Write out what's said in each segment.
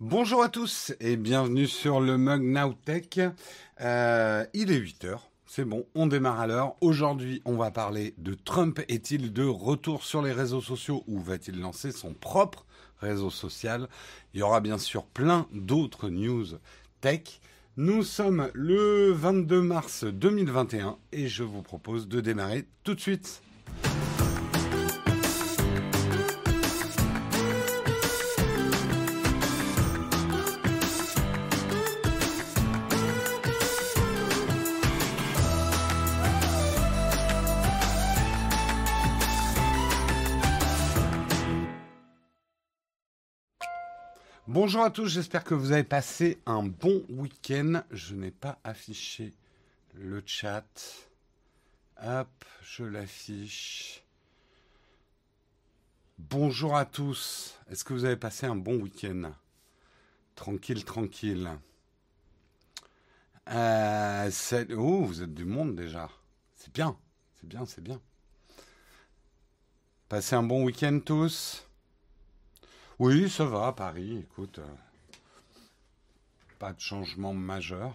Bonjour à tous et bienvenue sur le Mug Nowtech. Euh, il est 8h, c'est bon, on démarre à l'heure. Aujourd'hui, on va parler de Trump. Est-il de retour sur les réseaux sociaux ou va-t-il lancer son propre réseau social? Il y aura bien sûr plein d'autres news tech. Nous sommes le 22 mars 2021 et je vous propose de démarrer tout de suite. Bonjour à tous, j'espère que vous avez passé un bon week-end. Je n'ai pas affiché le chat. Hop, je l'affiche. Bonjour à tous. Est-ce que vous avez passé un bon week-end? Tranquille, tranquille. Euh, oh, vous êtes du monde déjà. C'est bien, c'est bien, c'est bien. Passez un bon week-end tous. Oui, ça va Paris. Écoute, euh, pas de changement majeur.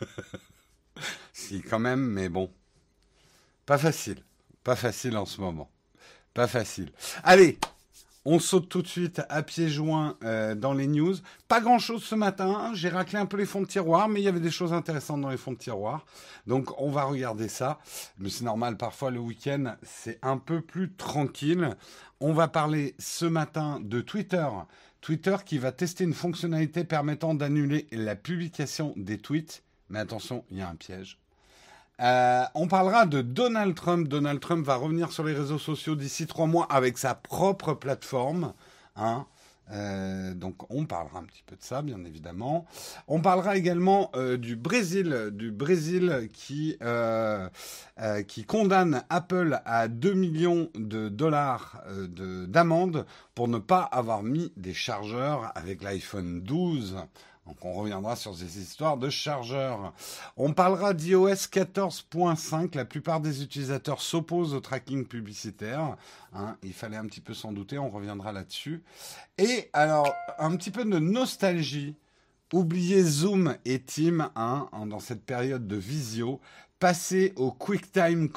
si, quand même, mais bon. Pas facile. Pas facile en ce moment. Pas facile. Allez, on saute tout de suite à pieds joints euh, dans les news. Pas grand-chose ce matin. J'ai raclé un peu les fonds de tiroir, mais il y avait des choses intéressantes dans les fonds de tiroir. Donc on va regarder ça. Mais c'est normal, parfois le week-end, c'est un peu plus tranquille. On va parler ce matin de Twitter. Twitter qui va tester une fonctionnalité permettant d'annuler la publication des tweets. Mais attention, il y a un piège. Euh, on parlera de Donald Trump. Donald Trump va revenir sur les réseaux sociaux d'ici trois mois avec sa propre plateforme. Hein. Euh, donc on parlera un petit peu de ça, bien évidemment. On parlera également euh, du Brésil, du Brésil qui qui condamne Apple à 2 millions de dollars d'amende pour ne pas avoir mis des chargeurs avec l'iPhone 12 donc on reviendra sur ces histoires de chargeurs. On parlera d'iOS 14.5. La plupart des utilisateurs s'opposent au tracking publicitaire. Hein. il fallait un petit peu s'en douter, on reviendra là-dessus. Et alors, un petit peu de nostalgie. Oubliez Zoom et Team hein, dans cette période de visio. Passez au QuickTime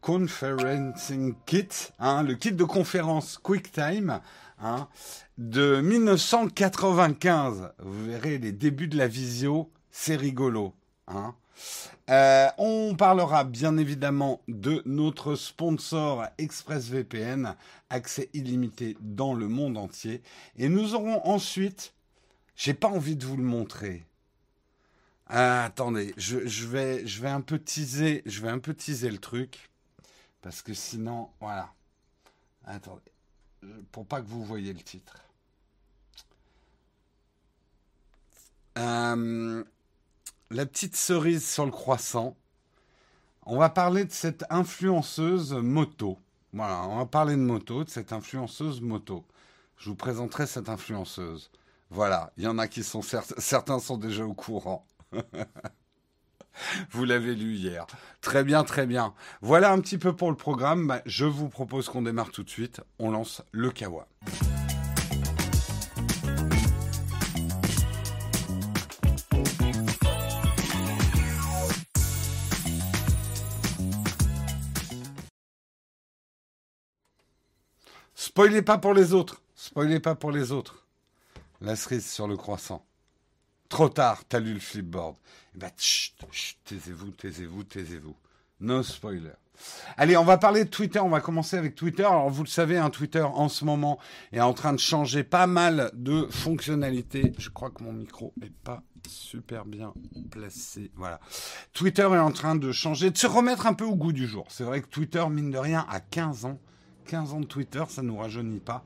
Conferencing Kit, hein, le kit de conférence QuickTime. Hein, de 1995. Vous verrez les débuts de la visio, c'est rigolo. Hein. Euh, on parlera bien évidemment de notre sponsor ExpressVPN, accès illimité dans le monde entier. Et nous aurons ensuite, j'ai pas envie de vous le montrer. Ah, attendez, je, vais, je vais un peu teaser, je vais un peu teaser le truc parce que sinon, voilà. Attendez, pour pas que vous voyez le titre. Euh, la petite cerise sur le croissant. On va parler de cette influenceuse moto. Voilà, on va parler de moto, de cette influenceuse moto. Je vous présenterai cette influenceuse. Voilà, il y en a qui sont certains sont déjà au courant. vous l'avez lu hier. Très bien, très bien. Voilà un petit peu pour le programme. Bah, je vous propose qu'on démarre tout de suite. On lance le Kawa. Spoilez pas pour les autres. Spoilez pas pour les autres. La cerise sur le croissant. Trop tard, t'as lu le flipboard. Eh ben, taisez-vous, taisez-vous, taisez-vous. No spoiler. Allez, on va parler de Twitter. On va commencer avec Twitter. Alors, vous le savez, un hein, Twitter en ce moment est en train de changer pas mal de fonctionnalités. Je crois que mon micro est pas super bien placé. Voilà. Twitter est en train de changer, de se remettre un peu au goût du jour. C'est vrai que Twitter, mine de rien, a 15 ans 15 ans de Twitter, ça ne nous rajeunit pas.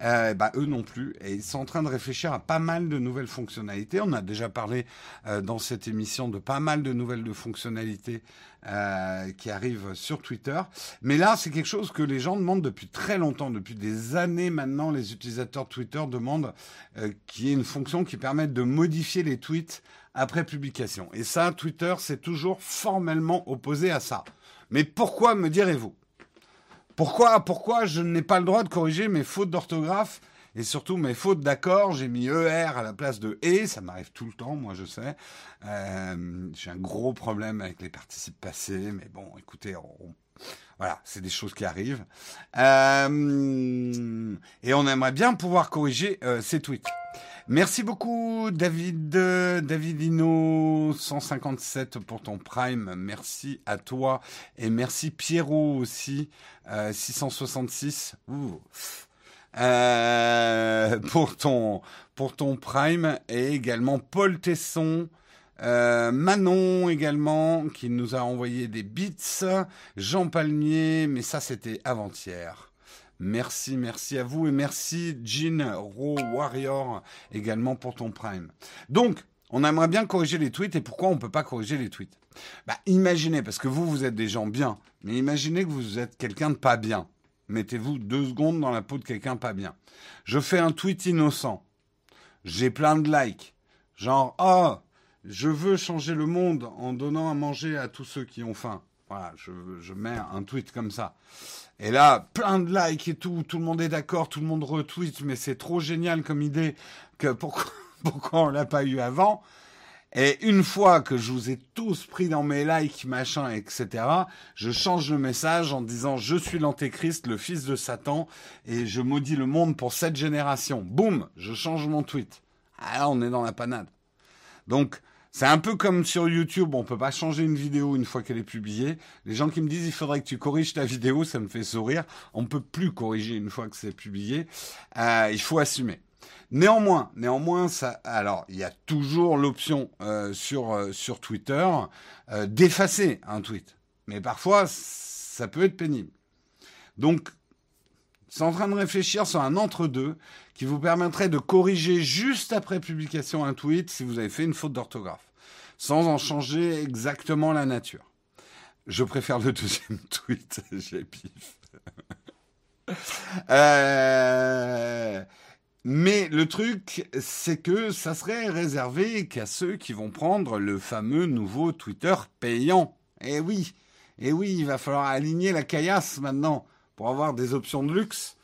Euh, bah, eux non plus. Et ils sont en train de réfléchir à pas mal de nouvelles fonctionnalités. On a déjà parlé euh, dans cette émission de pas mal de nouvelles de fonctionnalités euh, qui arrivent sur Twitter. Mais là, c'est quelque chose que les gens demandent depuis très longtemps. Depuis des années maintenant, les utilisateurs Twitter demandent qu'il y ait une fonction qui permette de modifier les tweets après publication. Et ça, Twitter s'est toujours formellement opposé à ça. Mais pourquoi me direz-vous? Pourquoi, pourquoi je n'ai pas le droit de corriger mes fautes d'orthographe Et surtout, mes fautes d'accord, j'ai mis ER à la place de E, ça m'arrive tout le temps, moi je sais. Euh, j'ai un gros problème avec les participes passés, mais bon, écoutez, voilà, c'est des choses qui arrivent. Euh, et on aimerait bien pouvoir corriger euh, ces tweets. Merci beaucoup David Davidino 157 pour ton prime. Merci à toi et merci Pierrot aussi 666. Ouh. Euh, pour ton Prime et également Paul Tesson. Euh, Manon également qui nous a envoyé des bits, Jean Palmier, mais ça c'était avant-hier. Merci, merci à vous et merci Jean Ro Warrior également pour ton Prime. Donc, on aimerait bien corriger les tweets et pourquoi on peut pas corriger les tweets? Bah, imaginez parce que vous vous êtes des gens bien, mais imaginez que vous êtes quelqu'un de pas bien. Mettez-vous deux secondes dans la peau de quelqu'un pas bien. Je fais un tweet innocent. J'ai plein de likes. Genre, oh, je veux changer le monde en donnant à manger à tous ceux qui ont faim. Voilà, je, je mets un tweet comme ça. Et là, plein de likes et tout, tout le monde est d'accord, tout le monde retweet, mais c'est trop génial comme idée que pourquoi, pourquoi on l'a pas eu avant et une fois que je vous ai tous pris dans mes likes, machin, etc., je change le message en disant je suis l'antéchrist, le fils de Satan, et je maudis le monde pour cette génération. Boum, je change mon tweet. Ah là, on est dans la panade. Donc, c'est un peu comme sur YouTube, on peut pas changer une vidéo une fois qu'elle est publiée. Les gens qui me disent il faudrait que tu corriges ta vidéo, ça me fait sourire. On peut plus corriger une fois que c'est publié. Euh, il faut assumer. Néanmoins, néanmoins, ça, alors il y a toujours l'option euh, sur euh, sur Twitter d'effacer un tweet, mais parfois ça peut être pénible. Donc, c'est en train de réfléchir sur un entre-deux qui vous permettrait de corriger juste après publication un tweet si vous avez fait une faute d'orthographe, sans en changer exactement la nature. Je préfère le deuxième tweet, j'ai pif. euh... Mais le truc, c'est que ça serait réservé qu'à ceux qui vont prendre le fameux nouveau Twitter payant. Eh oui, eh oui, il va falloir aligner la caillasse maintenant pour avoir des options de luxe.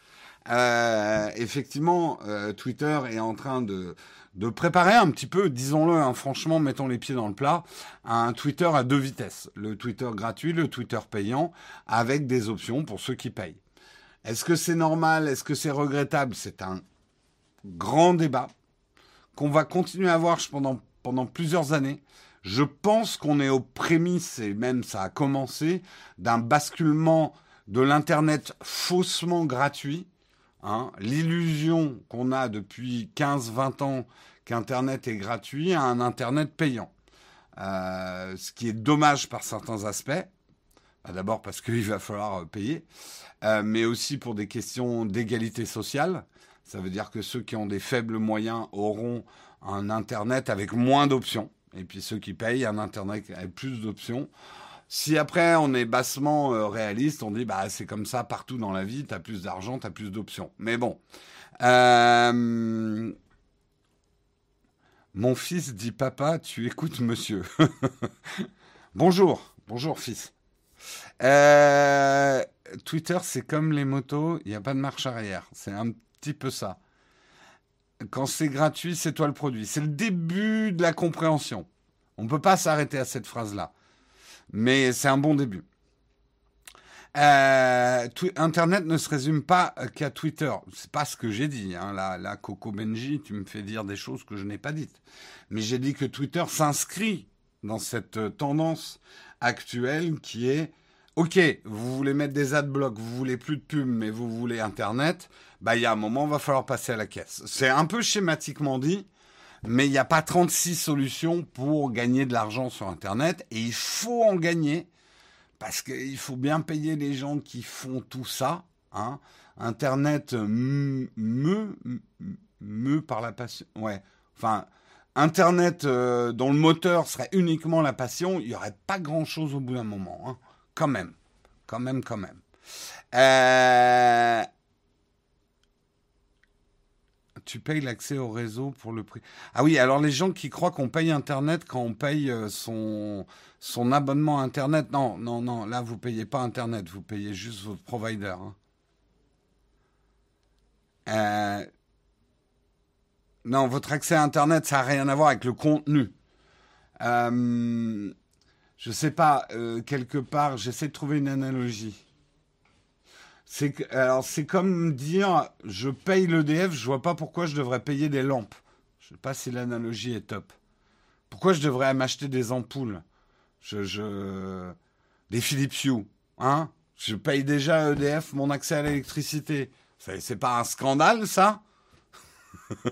Euh, effectivement, euh, Twitter est en train de, de préparer un petit peu, disons-le, hein, franchement, mettons les pieds dans le plat, un Twitter à deux vitesses. Le Twitter gratuit, le Twitter payant, avec des options pour ceux qui payent. Est-ce que c'est normal? Est-ce que c'est regrettable? C'est un grand débat qu'on va continuer à avoir pendant, pendant plusieurs années. Je pense qu'on est aux prémices, et même ça a commencé, d'un basculement de l'Internet faussement gratuit. Hein, L'illusion qu'on a depuis 15-20 ans qu'Internet est gratuit à un Internet payant. Euh, ce qui est dommage par certains aspects. Bah, d'abord parce qu'il va falloir payer, euh, mais aussi pour des questions d'égalité sociale. Ça veut dire que ceux qui ont des faibles moyens auront un Internet avec moins d'options. Et puis ceux qui payent un Internet avec plus d'options. Si après on est bassement euh, réaliste, on dit bah c'est comme ça partout dans la vie, tu as plus d'argent, tu as plus d'options. Mais bon. Euh, mon fils dit papa, tu écoutes monsieur. bonjour, bonjour fils. Euh, Twitter, c'est comme les motos, il n'y a pas de marche arrière. C'est un petit peu ça. Quand c'est gratuit, c'est toi le produit. C'est le début de la compréhension. On ne peut pas s'arrêter à cette phrase-là. Mais c'est un bon début. Euh, Internet ne se résume pas qu'à Twitter. C'est pas ce que j'ai dit. Hein. Là, Coco Benji, tu me fais dire des choses que je n'ai pas dites. Mais j'ai dit que Twitter s'inscrit dans cette tendance actuelle qui est OK, vous voulez mettre des adblocks, vous voulez plus de pubs, mais vous voulez Internet, bah il y a un moment, il va falloir passer à la caisse. C'est un peu schématiquement dit, mais il n'y a pas 36 solutions pour gagner de l'argent sur Internet, et il faut en gagner, parce qu'il faut bien payer les gens qui font tout ça. Hein. Internet me, me, par la passion. Ouais, enfin... Internet euh, dont le moteur serait uniquement la passion, il n'y aurait pas grand-chose au bout d'un moment. Hein. Quand même. Quand même, quand même. Euh, tu payes l'accès au réseau pour le prix. Ah oui, alors les gens qui croient qu'on paye Internet quand on paye euh, son, abonnement Internet, non, non, non, là vous payez pas Internet, vous payez juste votre provider. Hein. Euh, non, votre accès à Internet, ça n'a rien à voir avec le contenu. Euh, je sais pas, euh, quelque part, j'essaie de trouver une analogie. C'est alors c'est comme dire, je paye l'EDF, je vois pas pourquoi je devrais payer des lampes. Je sais pas si l'analogie est top. Pourquoi je devrais m'acheter des ampoules? Je, je, des Philips Hue, hein? Je paye déjà EDF mon accès à l'électricité. C'est pas un scandale, ça?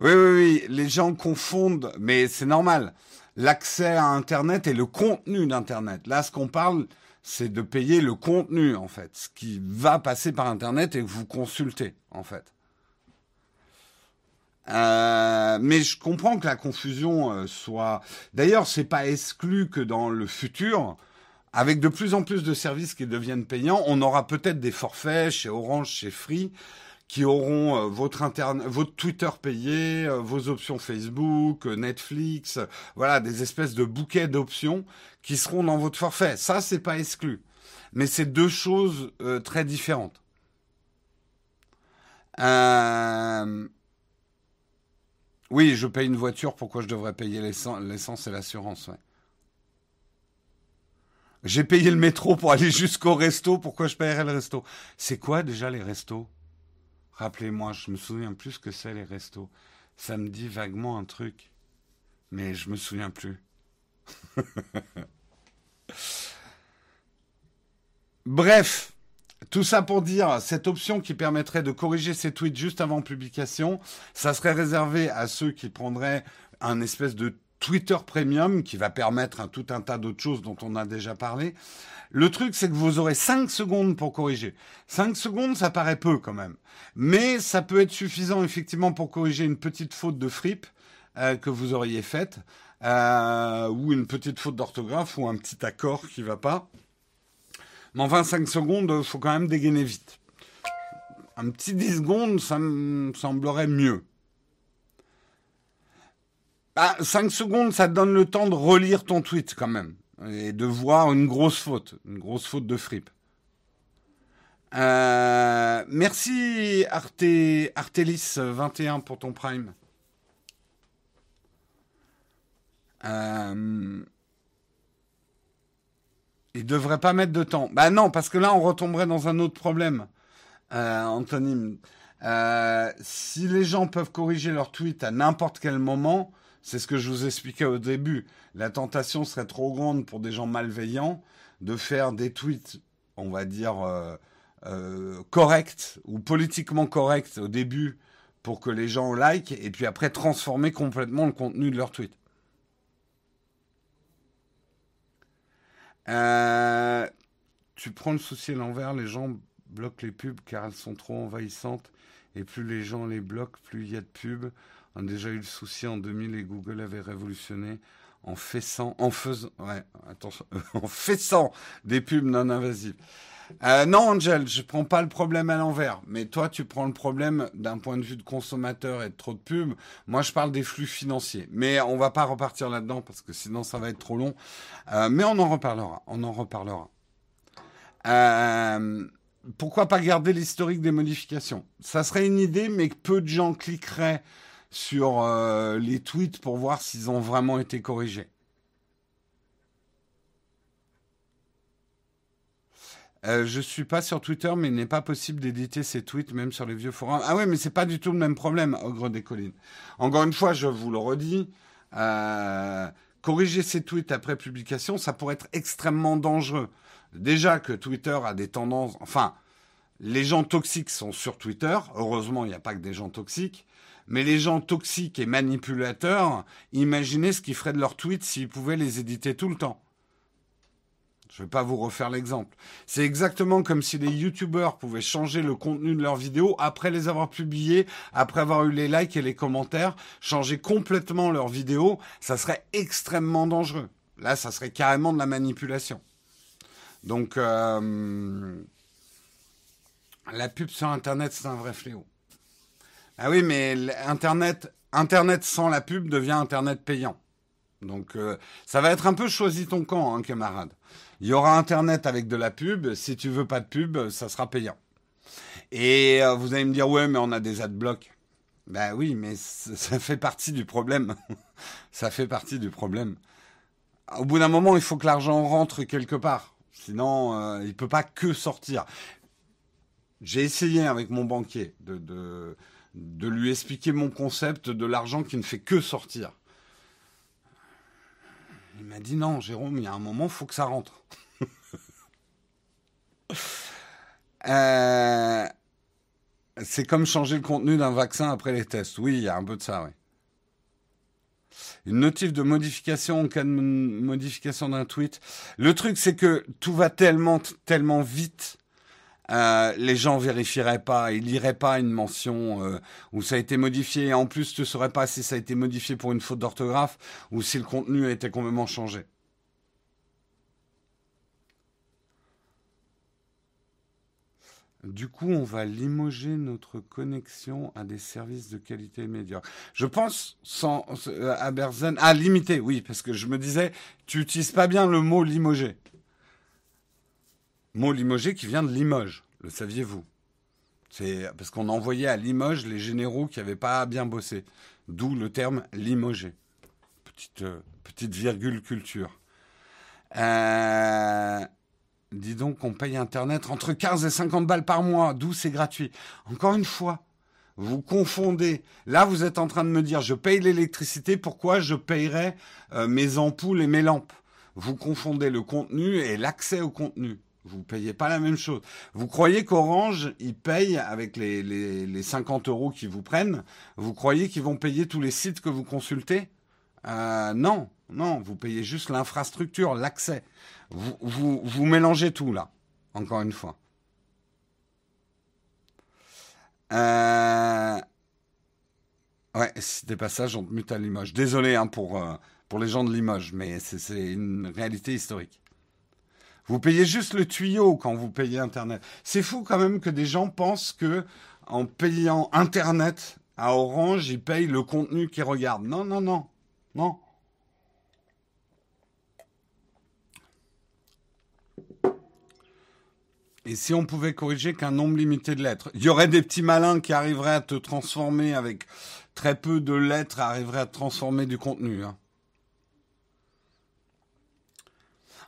Oui, oui, oui. Les gens confondent, mais c'est normal. L'accès à Internet et le contenu d'Internet. Là, ce qu'on parle, c'est de payer le contenu, en fait. Ce qui va passer par Internet et que vous consultez, en fait. Euh, mais je comprends que la confusion euh, soit. D'ailleurs, c'est pas exclu que dans le futur, avec de plus en plus de services qui deviennent payants, on aura peut-être des forfaits chez Orange, chez Free, qui auront euh, votre interne, votre Twitter payé, euh, vos options Facebook, euh, Netflix, voilà, des espèces de bouquets d'options qui seront dans votre forfait. Ça, c'est pas exclu, mais c'est deux choses très différentes. Oui, je paye une voiture, pourquoi je devrais payer l'essence et l'assurance J'ai payé le métro pour aller jusqu'au resto, pourquoi je paierais le resto? C'est quoi déjà les restos? Rappelez-moi, je me souviens plus que c'est les restos. Ça me dit vaguement un truc, mais je me souviens plus. Bref, tout ça pour dire, cette option qui permettrait de corriger ses tweets juste avant publication, ça serait réservé à ceux qui prendraient un espèce de Twitter Premium qui va permettre un, tout un tas d'autres choses dont on a déjà parlé. Le truc, c'est que vous aurez 5 secondes pour corriger. 5 secondes, ça paraît peu quand même. Mais ça peut être suffisant effectivement pour corriger une petite faute de fripe euh, que vous auriez faite, euh, ou une petite faute d'orthographe, ou un petit accord qui va pas. Mais enfin, 5 secondes, faut quand même dégainer vite. Un petit 10 secondes, ça me semblerait mieux. 5 bah, secondes, ça te donne le temps de relire ton tweet quand même et de voir une grosse faute, une grosse faute de fripe. Euh, merci Arte, Artelis21 pour ton prime. Euh, il devrait pas mettre de temps. Bah non, parce que là on retomberait dans un autre problème, euh. Euh, si les gens peuvent corriger leur tweet à n'importe quel moment, c'est ce que je vous expliquais au début. La tentation serait trop grande pour des gens malveillants de faire des tweets, on va dire, euh, euh, corrects ou politiquement corrects au début pour que les gens like et puis après transformer complètement le contenu de leur tweet. Euh, tu prends le souci à l'envers, les gens bloquent les pubs car elles sont trop envahissantes et plus les gens les bloquent, plus il y a de pubs. On a déjà eu le souci en 2000 et Google avait révolutionné en faisant, en faisant, ouais, attention, en faisant des pubs non invasives. Euh, non, Angel, je prends pas le problème à l'envers. Mais toi, tu prends le problème d'un point de vue de consommateur et de trop de pubs. Moi, je parle des flux financiers. Mais on va pas repartir là-dedans parce que sinon, ça va être trop long. Euh, mais on en reparlera. On en reparlera. Euh, pourquoi pas garder l'historique des modifications? Ça serait une idée, mais peu de gens cliqueraient sur euh, les tweets pour voir s'ils ont vraiment été corrigés. Euh, je suis pas sur Twitter, mais il n'est pas possible d'éditer ces tweets, même sur les vieux forums. Ah ouais, mais c'est pas du tout le même problème, Ogre des collines. Encore une fois, je vous le redis, euh, corriger ces tweets après publication, ça pourrait être extrêmement dangereux. Déjà que Twitter a des tendances, enfin, les gens toxiques sont sur Twitter. Heureusement, il n'y a pas que des gens toxiques. Mais les gens toxiques et manipulateurs, imaginez ce qu'ils feraient de leurs tweets s'ils pouvaient les éditer tout le temps. Je ne vais pas vous refaire l'exemple. C'est exactement comme si les youtubeurs pouvaient changer le contenu de leurs vidéos après les avoir publiées, après avoir eu les likes et les commentaires, changer complètement leurs vidéos, ça serait extrêmement dangereux. Là, ça serait carrément de la manipulation. Donc, euh, la pub sur Internet, c'est un vrai fléau. Ah oui, mais Internet, sans la pub devient Internet payant. Donc euh, ça va être un peu choisi ton camp, hein, camarade. Il y aura Internet avec de la pub. Si tu veux pas de pub, ça sera payant. Et euh, vous allez me dire, ouais, mais on a des adblocks. Ben oui, mais ça fait partie du problème. ça fait partie du problème. Au bout d'un moment, il faut que l'argent rentre quelque part. Sinon, euh, il ne peut pas que sortir. J'ai essayé avec mon banquier de, de lui expliquer mon concept de l'argent qui ne fait que sortir. Il m'a dit non, Jérôme, il y a un moment, faut que ça rentre. euh, c'est comme changer le contenu d'un vaccin après les tests. Oui, il y a un peu de ça, oui. Une notif de modification en cas de modification d'un tweet. Le truc, c'est que tout va tellement, tellement vite. Euh, les gens vérifieraient pas, ils liraient pas une mention euh, où ça a été modifié. En plus, tu saurais pas si ça a été modifié pour une faute d'orthographe ou si le contenu a été complètement changé. Du coup, on va limoger notre connexion à des services de qualité médiocre. Je pense sans euh, à Berzen à limiter, oui, parce que je me disais, tu n'utilises pas bien le mot limoger. Mot limogé qui vient de Limoges, le saviez-vous? C'est parce qu'on envoyait à Limoges les généraux qui n'avaient pas bien bossé, d'où le terme limogé. Petite euh, petite virgule culture. Euh, Dis donc qu'on paye Internet entre 15 et 50 balles par mois, d'où c'est gratuit. Encore une fois, vous confondez. Là, vous êtes en train de me dire, je paye l'électricité, pourquoi je payerais euh, mes ampoules et mes lampes? Vous confondez le contenu et l'accès au contenu. Vous ne payez pas la même chose. Vous croyez qu'Orange, ils payent avec les, les, les 50 euros qu'ils vous prennent, vous croyez qu'ils vont payer tous les sites que vous consultez? Euh, Non, non, vous payez juste l'infrastructure, l'accès. Vous, mélangez tout là, encore une fois. Euh... Ouais, t'es pas sage, on te mute à Limoges. Désolé hein, pour, euh, pour les gens de Limoges, mais c'est une réalité historique. Vous payez juste le tuyau quand vous payez Internet. C'est fou quand même que des gens pensent que en payant Internet à Orange, ils payent le contenu qu'ils regardent. Non, non, non, non. Et si on pouvait corriger qu'un nombre limité de lettres? Il y aurait des petits malins qui arriveraient à te transformer avec très peu de lettres, arriveraient à te transformer du contenu. Hein.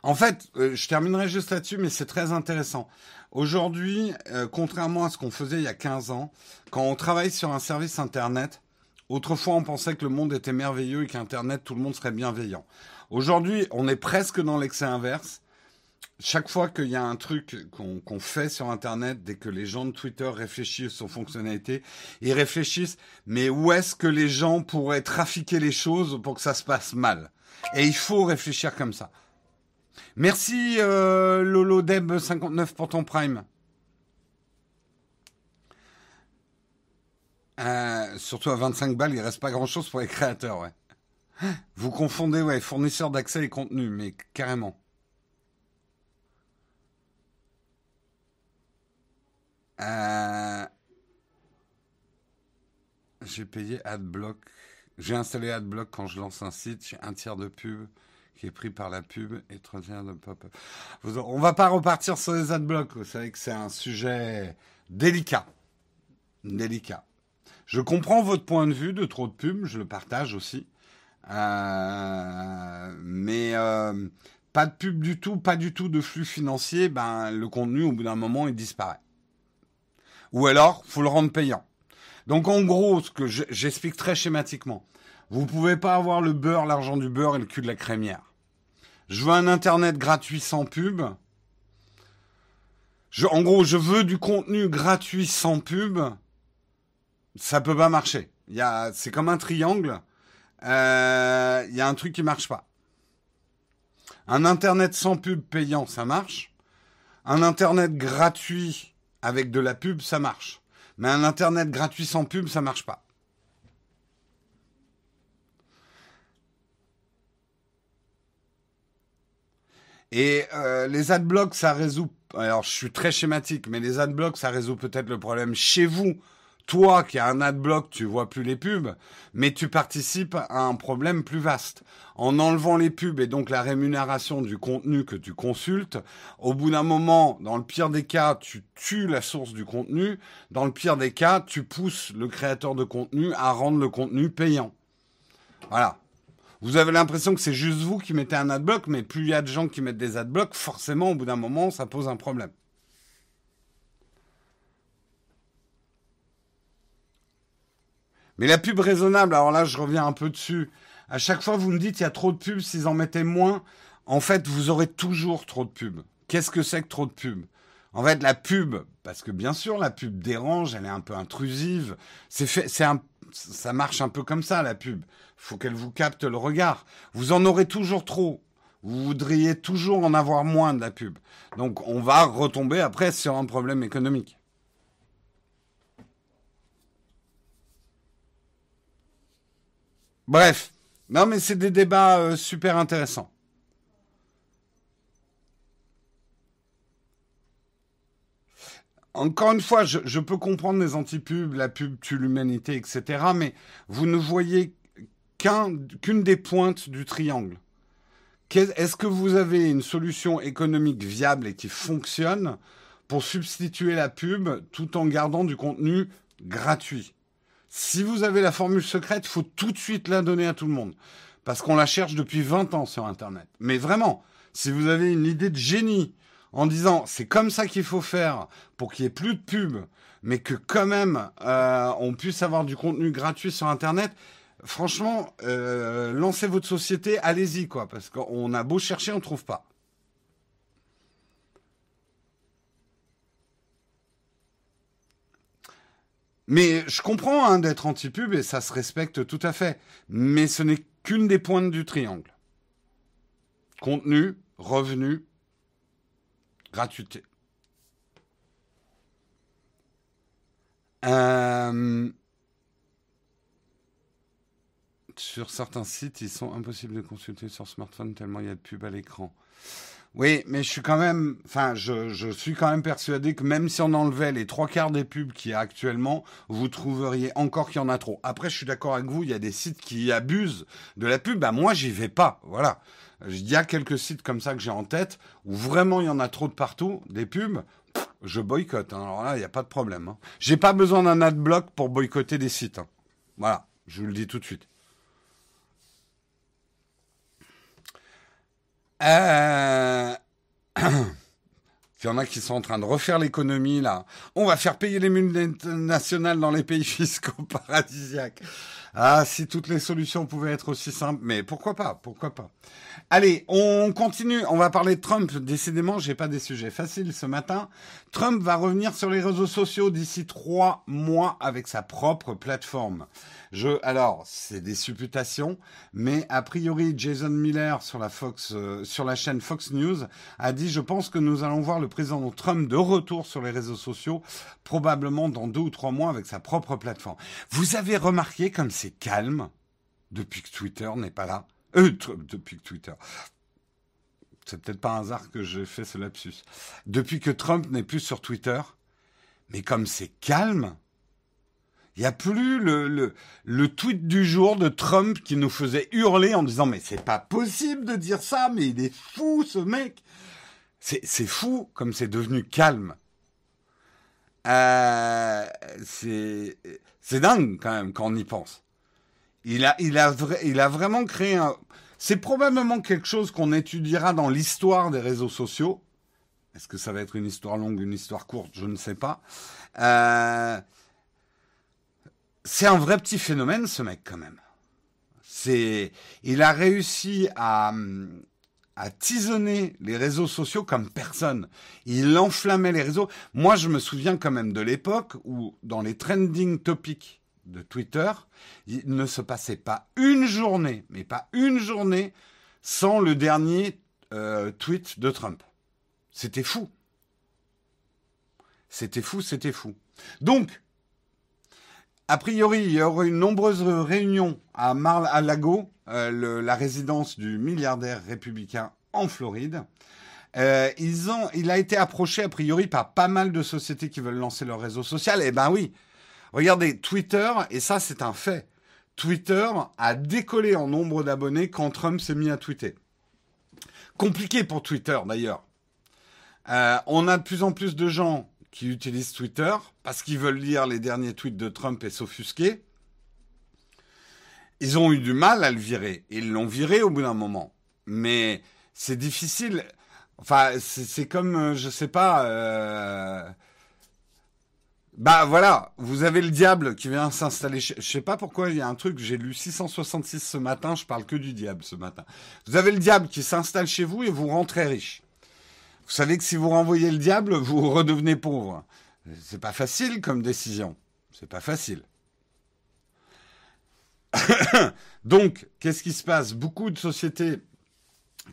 En fait, euh, je terminerai juste là-dessus, mais c'est très intéressant. Aujourd'hui, euh, contrairement à ce qu'on faisait il y a 15 ans, quand on travaille sur un service Internet, autrefois on pensait que le monde était merveilleux et qu'Internet, tout le monde serait bienveillant. Aujourd'hui, on est presque dans l'excès inverse chaque fois qu'il y a un truc qu'on fait sur Internet, dès que les gens de Twitter réfléchissent aux fonctionnalités, ils réfléchissent, mais où est-ce que les gens pourraient trafiquer les choses pour que ça se passe mal? Et il faut réfléchir comme ça. Merci euh, Lolo Deb 59 pour ton prime. Euh, surtout à 25 balles, il reste pas grand-chose pour les créateurs, ouais. Vous confondez, ouais, fournisseurs d'accès et contenu, mais carrément. Euh, j'ai payé AdBlock. J'ai installé AdBlock quand je lance un site. J'ai un tiers de pub qui est pris par la pub et trois tiers de pop-up. On va pas repartir sur les AdBlock. Vous savez que c'est un sujet délicat. Délicat. Je comprends votre point de vue de trop de pub. Je le partage aussi. Euh, mais euh, pas de pub du tout, pas du tout de flux financier. Ben, le contenu, au bout d'un moment, il disparaît ou alors faut le rendre payant. Donc en gros, ce que j'explique très schématiquement, vous pouvez pas avoir le beurre, l'argent du beurre et le cul de la crémière. Je veux un internet gratuit sans pub. En gros, je veux du contenu gratuit sans pub. Ça peut pas marcher. C'est comme un triangle. Euh, il y a un truc qui marche pas. Un internet sans pub payant, ça marche. Un internet gratuit avec de la pub, ça marche. Mais un Internet gratuit sans pub, ça marche pas. Et euh, les adblocks, ça résout. Alors, je suis très schématique, mais les adblocks, ça résout peut-être le problème chez vous toi qui as un adblock, tu vois plus les pubs, mais tu participes à un problème plus vaste. En enlevant les pubs et donc la rémunération du contenu que tu consultes, au bout d'un moment, dans le pire des cas, tu tues la source du contenu. Dans le pire des cas, tu pousses le créateur de contenu à rendre le contenu payant. Voilà. Vous avez l'impression que c'est juste vous qui mettez un adblock, mais plus il y a de gens qui mettent des adblocks, forcément, au bout d'un moment, ça pose un problème. Mais la pub raisonnable, alors là, je reviens un peu dessus. À chaque fois, vous me dites, il y a trop de pubs, s'ils en mettaient moins, en fait, vous aurez toujours trop de pubs. Qu'est-ce que c'est que trop de pubs? En fait, la pub, parce que bien sûr, la pub dérange, elle est un peu intrusive. C'est un, ça marche un peu comme ça, la pub. Faut qu'elle vous capte le regard. Vous en aurez toujours trop. Vous voudriez toujours en avoir moins de la pub. Donc, on va retomber après sur un problème économique. Bref. Non, mais c'est des débats euh, super intéressants. Encore une fois, je, peux comprendre les antipubs, la pub tue l'humanité, etc. Mais vous ne voyez qu'une des pointes du triangle. Est-ce que vous avez une solution économique viable et qui fonctionne pour substituer la pub tout en gardant du contenu gratuit? Si vous avez la formule secrète, il faut tout de suite la donner à tout le monde. Parce qu'on la cherche depuis 20 ans sur Internet. Mais vraiment, si vous avez une idée de génie en disant c'est comme ça qu'il faut faire pour qu'il n'y ait plus de pubs, mais que quand même euh, on puisse avoir du contenu gratuit sur Internet, franchement, euh, lancez votre société, allez-y quoi, parce qu'on a beau chercher, on ne trouve pas. Mais je comprends hein, d'être anti-pub et ça se respecte tout à fait. Mais ce n'est qu'une des pointes du triangle. Contenu, revenu, gratuité. Euh, sur certains sites, ils sont impossibles de consulter sur smartphone tellement il y a de pubs à l'écran. Oui, mais je suis quand même, enfin, je, suis quand même persuadé que même si on enlevait les trois quarts des pubs qu'il y a actuellement, vous trouveriez encore qu'il y en a trop. Après, je suis d'accord avec vous, il y a des sites qui abusent de la pub. Ben moi, j'y vais pas. Voilà. Il y a quelques sites comme ça que j'ai en tête où vraiment il y en a trop de partout, des pubs. je boycotte. Hein. Alors là, il n'y a pas de problème. Hein. J'ai pas besoin d'un adblock pour boycotter des sites. Hein. Voilà, je vous le dis tout de suite. Euh... Il y en a qui sont en train de refaire l'économie là. On va faire payer les multinationales dans les pays fiscaux paradisiaques. Ah, si toutes les solutions pouvaient être aussi simples, mais pourquoi pas, pourquoi pas. Allez, on continue. On va parler de Trump. Décidément, j'ai pas des sujets faciles ce matin. Trump va revenir sur les réseaux sociaux d'ici trois mois avec sa propre plateforme. Je, alors, c'est des supputations, mais a priori, Jason Miller sur la Fox, euh, sur la chaîne Fox News a dit, je pense que nous allons voir le président Trump de retour sur les réseaux sociaux, probablement dans deux ou trois mois avec sa propre plateforme. Vous avez remarqué comme c'est calme depuis que Twitter n'est pas là. Euh, depuis que Twitter. C'est peut-être pas un hasard que j'ai fait ce lapsus. Depuis que Trump n'est plus sur Twitter, mais comme c'est calme, il n'y a plus le, tweet du jour de Trump qui nous faisait hurler en disant mais c'est pas possible de dire ça, mais il est fou ce mec. C'est fou comme c'est devenu calme. Euh, c'est dingue quand même quand on y pense. Il a, il a, vraiment créé un. C'est probablement quelque chose qu'on étudiera dans l'histoire des réseaux sociaux. Est-ce que ça va être une histoire longue, une histoire courte? Je ne sais pas. Euh, c'est un vrai petit phénomène, ce mec, quand même. C'est, il a réussi à, à tisonner les réseaux sociaux comme personne. Il enflammait les réseaux. Moi, je me souviens quand même de l'époque où, dans les trending topics de Twitter, il ne se passait pas une journée, mais pas une journée, sans le dernier euh, tweet de Trump. C'était fou. C'était fou, c'était fou. Donc, a priori, il y aura une nombreuse réunion à Mar-a-Lago, euh, la résidence du milliardaire républicain en Floride. Euh, il a été approché a priori par pas mal de sociétés qui veulent lancer leur réseau social. Eh ben oui, Regardez, Twitter, et ça c'est un fait, Twitter a décollé en nombre d'abonnés quand Trump s'est mis à tweeter. Compliqué pour Twitter d'ailleurs. Euh, on a de plus en plus de gens qui utilisent Twitter parce qu'ils veulent lire les derniers tweets de Trump et s'offusquer. Ils ont eu du mal à le virer. Ils l'ont viré au bout d'un moment. Mais c'est difficile. Enfin, c'est comme, euh, je sais pas. Euh... Bah voilà, vous avez le diable qui vient s'installer. Je sais pas pourquoi il y a un truc. J'ai lu 666 ce matin. Je parle que du diable ce matin. Vous avez le diable qui s'installe chez vous et vous rentrez riche. Vous savez que si vous renvoyez le diable, vous redevenez pauvre. C'est pas facile comme décision. C'est pas facile. Donc, qu'est-ce qui se passe? Beaucoup de sociétés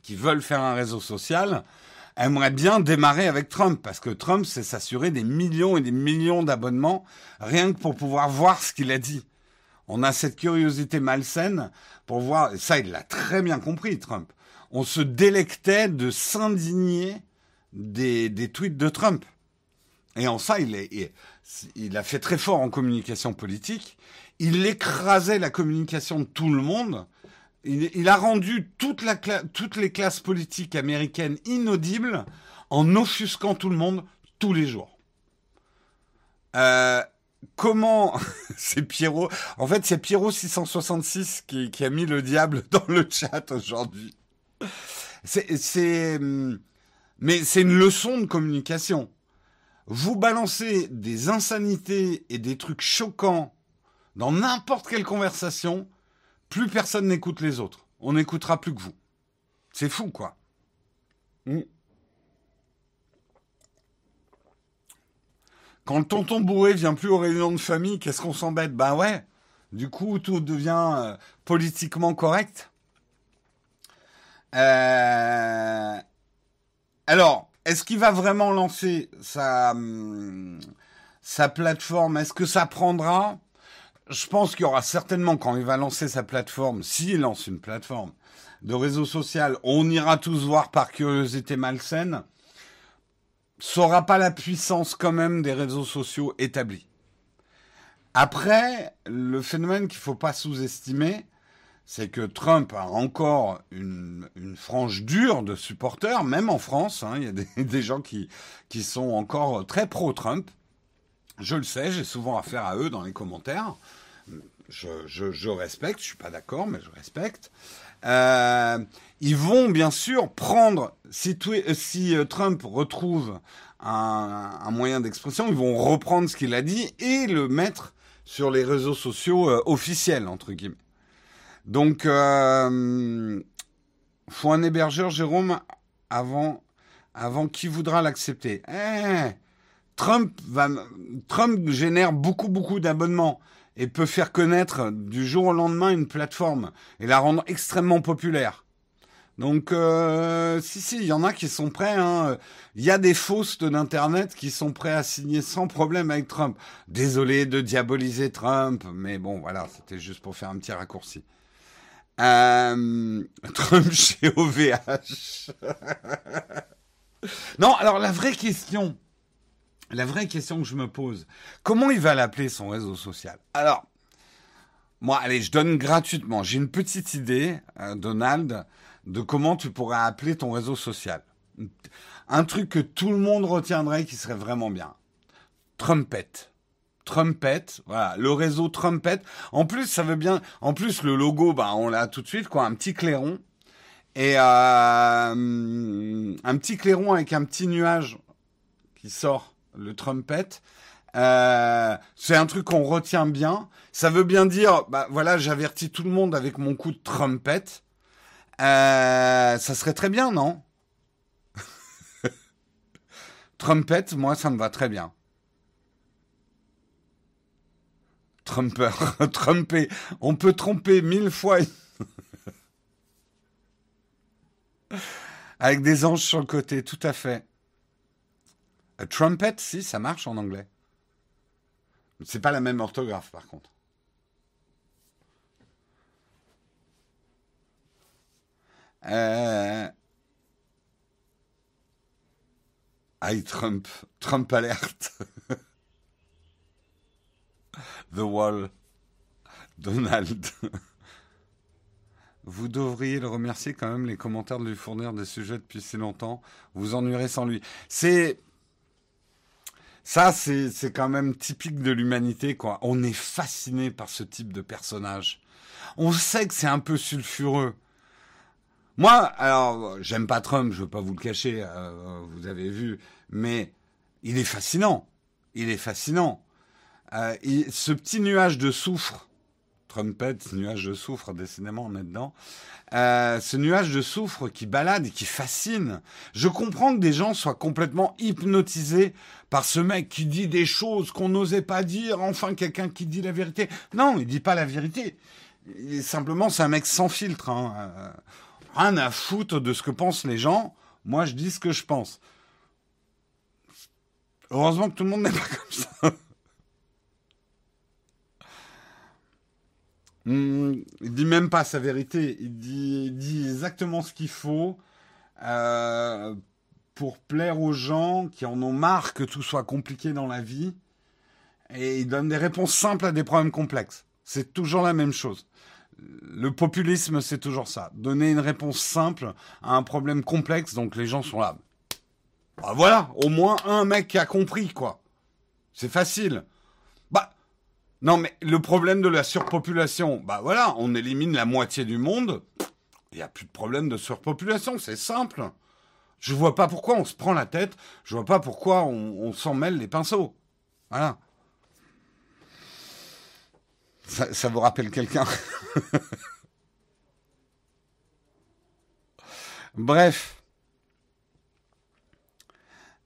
qui veulent faire un réseau social aimeraient bien démarrer avec Trump, parce que Trump, c'est s'assurer des millions et des millions d'abonnements, rien que pour pouvoir voir ce qu'il a dit. On a cette curiosité malsaine pour voir, ça il l'a très bien compris, Trump. On se délectait de s'indigner des, tweets de Trump. Et en ça, il a fait très fort en communication politique. Il écrasait la communication de tout le monde. Il, a rendu toutes les classes politiques américaines inaudibles en offusquant tout le monde tous les jours. Euh, comment c'est Pierrot En fait, c'est Pierrot 666 qui, qui, a mis le diable dans le chat aujourd'hui. C'est hum, mais c'est une leçon de communication. Vous balancez des insanités et des trucs choquants dans n'importe quelle conversation, plus personne n'écoute les autres. On n'écoutera plus que vous. C'est fou, quoi. Hmm. Quand le tonton bourré vient plus aux réunions de famille, qu'est-ce qu'on s'embête? Ben ouais. Du coup, tout devient euh, politiquement correct. Euh, alors, est-ce qu'il va vraiment lancer sa, hum, sa plateforme? Est-ce que ça prendra? Je pense qu'il y aura certainement, quand il va lancer sa plateforme, s'il lance une plateforme de réseau social, on ira tous voir par curiosité malsaine, ça n'aura pas la puissance quand même des réseaux sociaux établis. Après, le phénomène qu'il ne faut pas sous-estimer, c'est que Trump a encore une, frange dure de supporters, même en France. Hein, il y a des, gens qui, qui sont encore très pro-Trump. Je le sais, j'ai souvent affaire à eux dans les commentaires. Je, je, respecte, je suis pas d'accord, mais je respecte. Euh, ils vont bien sûr prendre, si, si euh, Trump retrouve un, moyen d'expression, ils vont reprendre ce qu'il a dit et le mettre sur les réseaux sociaux euh, officiels, entre guillemets. Donc, euh, faut un hébergeur, Jérôme, avant, avant qui voudra l'accepter? Eh, Trump va, Trump génère beaucoup, beaucoup d'abonnements et peut faire connaître du jour au lendemain une plateforme et la rendre extrêmement populaire. Donc, euh, si, si, il y en a qui sont prêts. Hein. Il y a des fausses d'Internet qui sont prêts à signer sans problème avec Trump. Désolé de diaboliser Trump, mais bon, voilà, c'était juste pour faire un petit raccourci. Euh, Trump chez OVH. non, alors la vraie question, la vraie question que je me pose, comment il va l'appeler son réseau social? Alors, moi, allez, je donne gratuitement. J'ai une petite idée, euh, Donald, de comment tu pourrais appeler ton réseau social. Un truc que tout le monde retiendrait qui serait vraiment bien. Trumpet. Trumpet, voilà, le réseau Trumpet. En plus, ça veut bien. En plus, le logo, bah, on l'a tout de suite, quoi, un petit clairon et euh, un petit clairon avec un petit nuage qui sort, le Trumpet. Euh, c'est un truc qu'on retient bien. Ça veut bien dire, bah voilà, j'avertis tout le monde avec mon coup de Trumpet. Euh, ça serait très bien, non? Trumpet, moi, ça me va très bien. Trumper, tromper. On peut tromper mille fois. Avec des anges sur le côté, tout à fait. A trumpet, si, ça marche en anglais. C'est pas la même orthographe, par contre. Euh... Trump. Trump alerte. The Wall. Donald. Vous devriez le remercier quand même, les commentaires de lui fournir des sujets depuis si longtemps. Vous ennuierez sans lui. C'est. Ça, c'est quand même typique de l'humanité, quoi. On est fasciné par ce type de personnage. On sait que c'est un peu sulfureux. Moi, alors, j'aime pas Trump, je veux pas vous le cacher, euh, vous avez vu, mais il est fascinant. Il est fascinant. Euh, ce petit nuage de soufre Trumpet, nuage de soufre, décidément, on est dedans. Euh, ce nuage de soufre qui balade et qui fascine. Je comprends que des gens soient complètement hypnotisés par ce mec qui dit des choses qu'on n'osait pas dire, enfin quelqu'un qui dit la vérité. Non, il dit pas la vérité. simplement, c'est un mec sans filtre. Hein. Euh, rien à foutre de ce que pensent les gens. Moi, je dis ce que je pense. Heureusement que tout le monde n'est pas comme ça. Hmm, il dit même pas sa vérité. Il dit, exactement ce qu'il faut euh, pour plaire aux gens qui en ont marre que tout soit compliqué dans la vie. Et il donne des réponses simples à des problèmes complexes. C'est toujours la même chose. Le populisme, c'est toujours ça. Donner une réponse simple à un problème complexe, donc les gens sont là. Bah voilà, au moins un mec qui a compris, quoi. C'est facile. Non, mais le problème de la surpopulation, bah voilà, on élimine la moitié du monde, il n'y a plus de problème de surpopulation, c'est simple. Je vois pas pourquoi on se prend la tête, je vois pas pourquoi on, s'en mêle les pinceaux. Voilà. Ça, vous rappelle quelqu'un? Bref.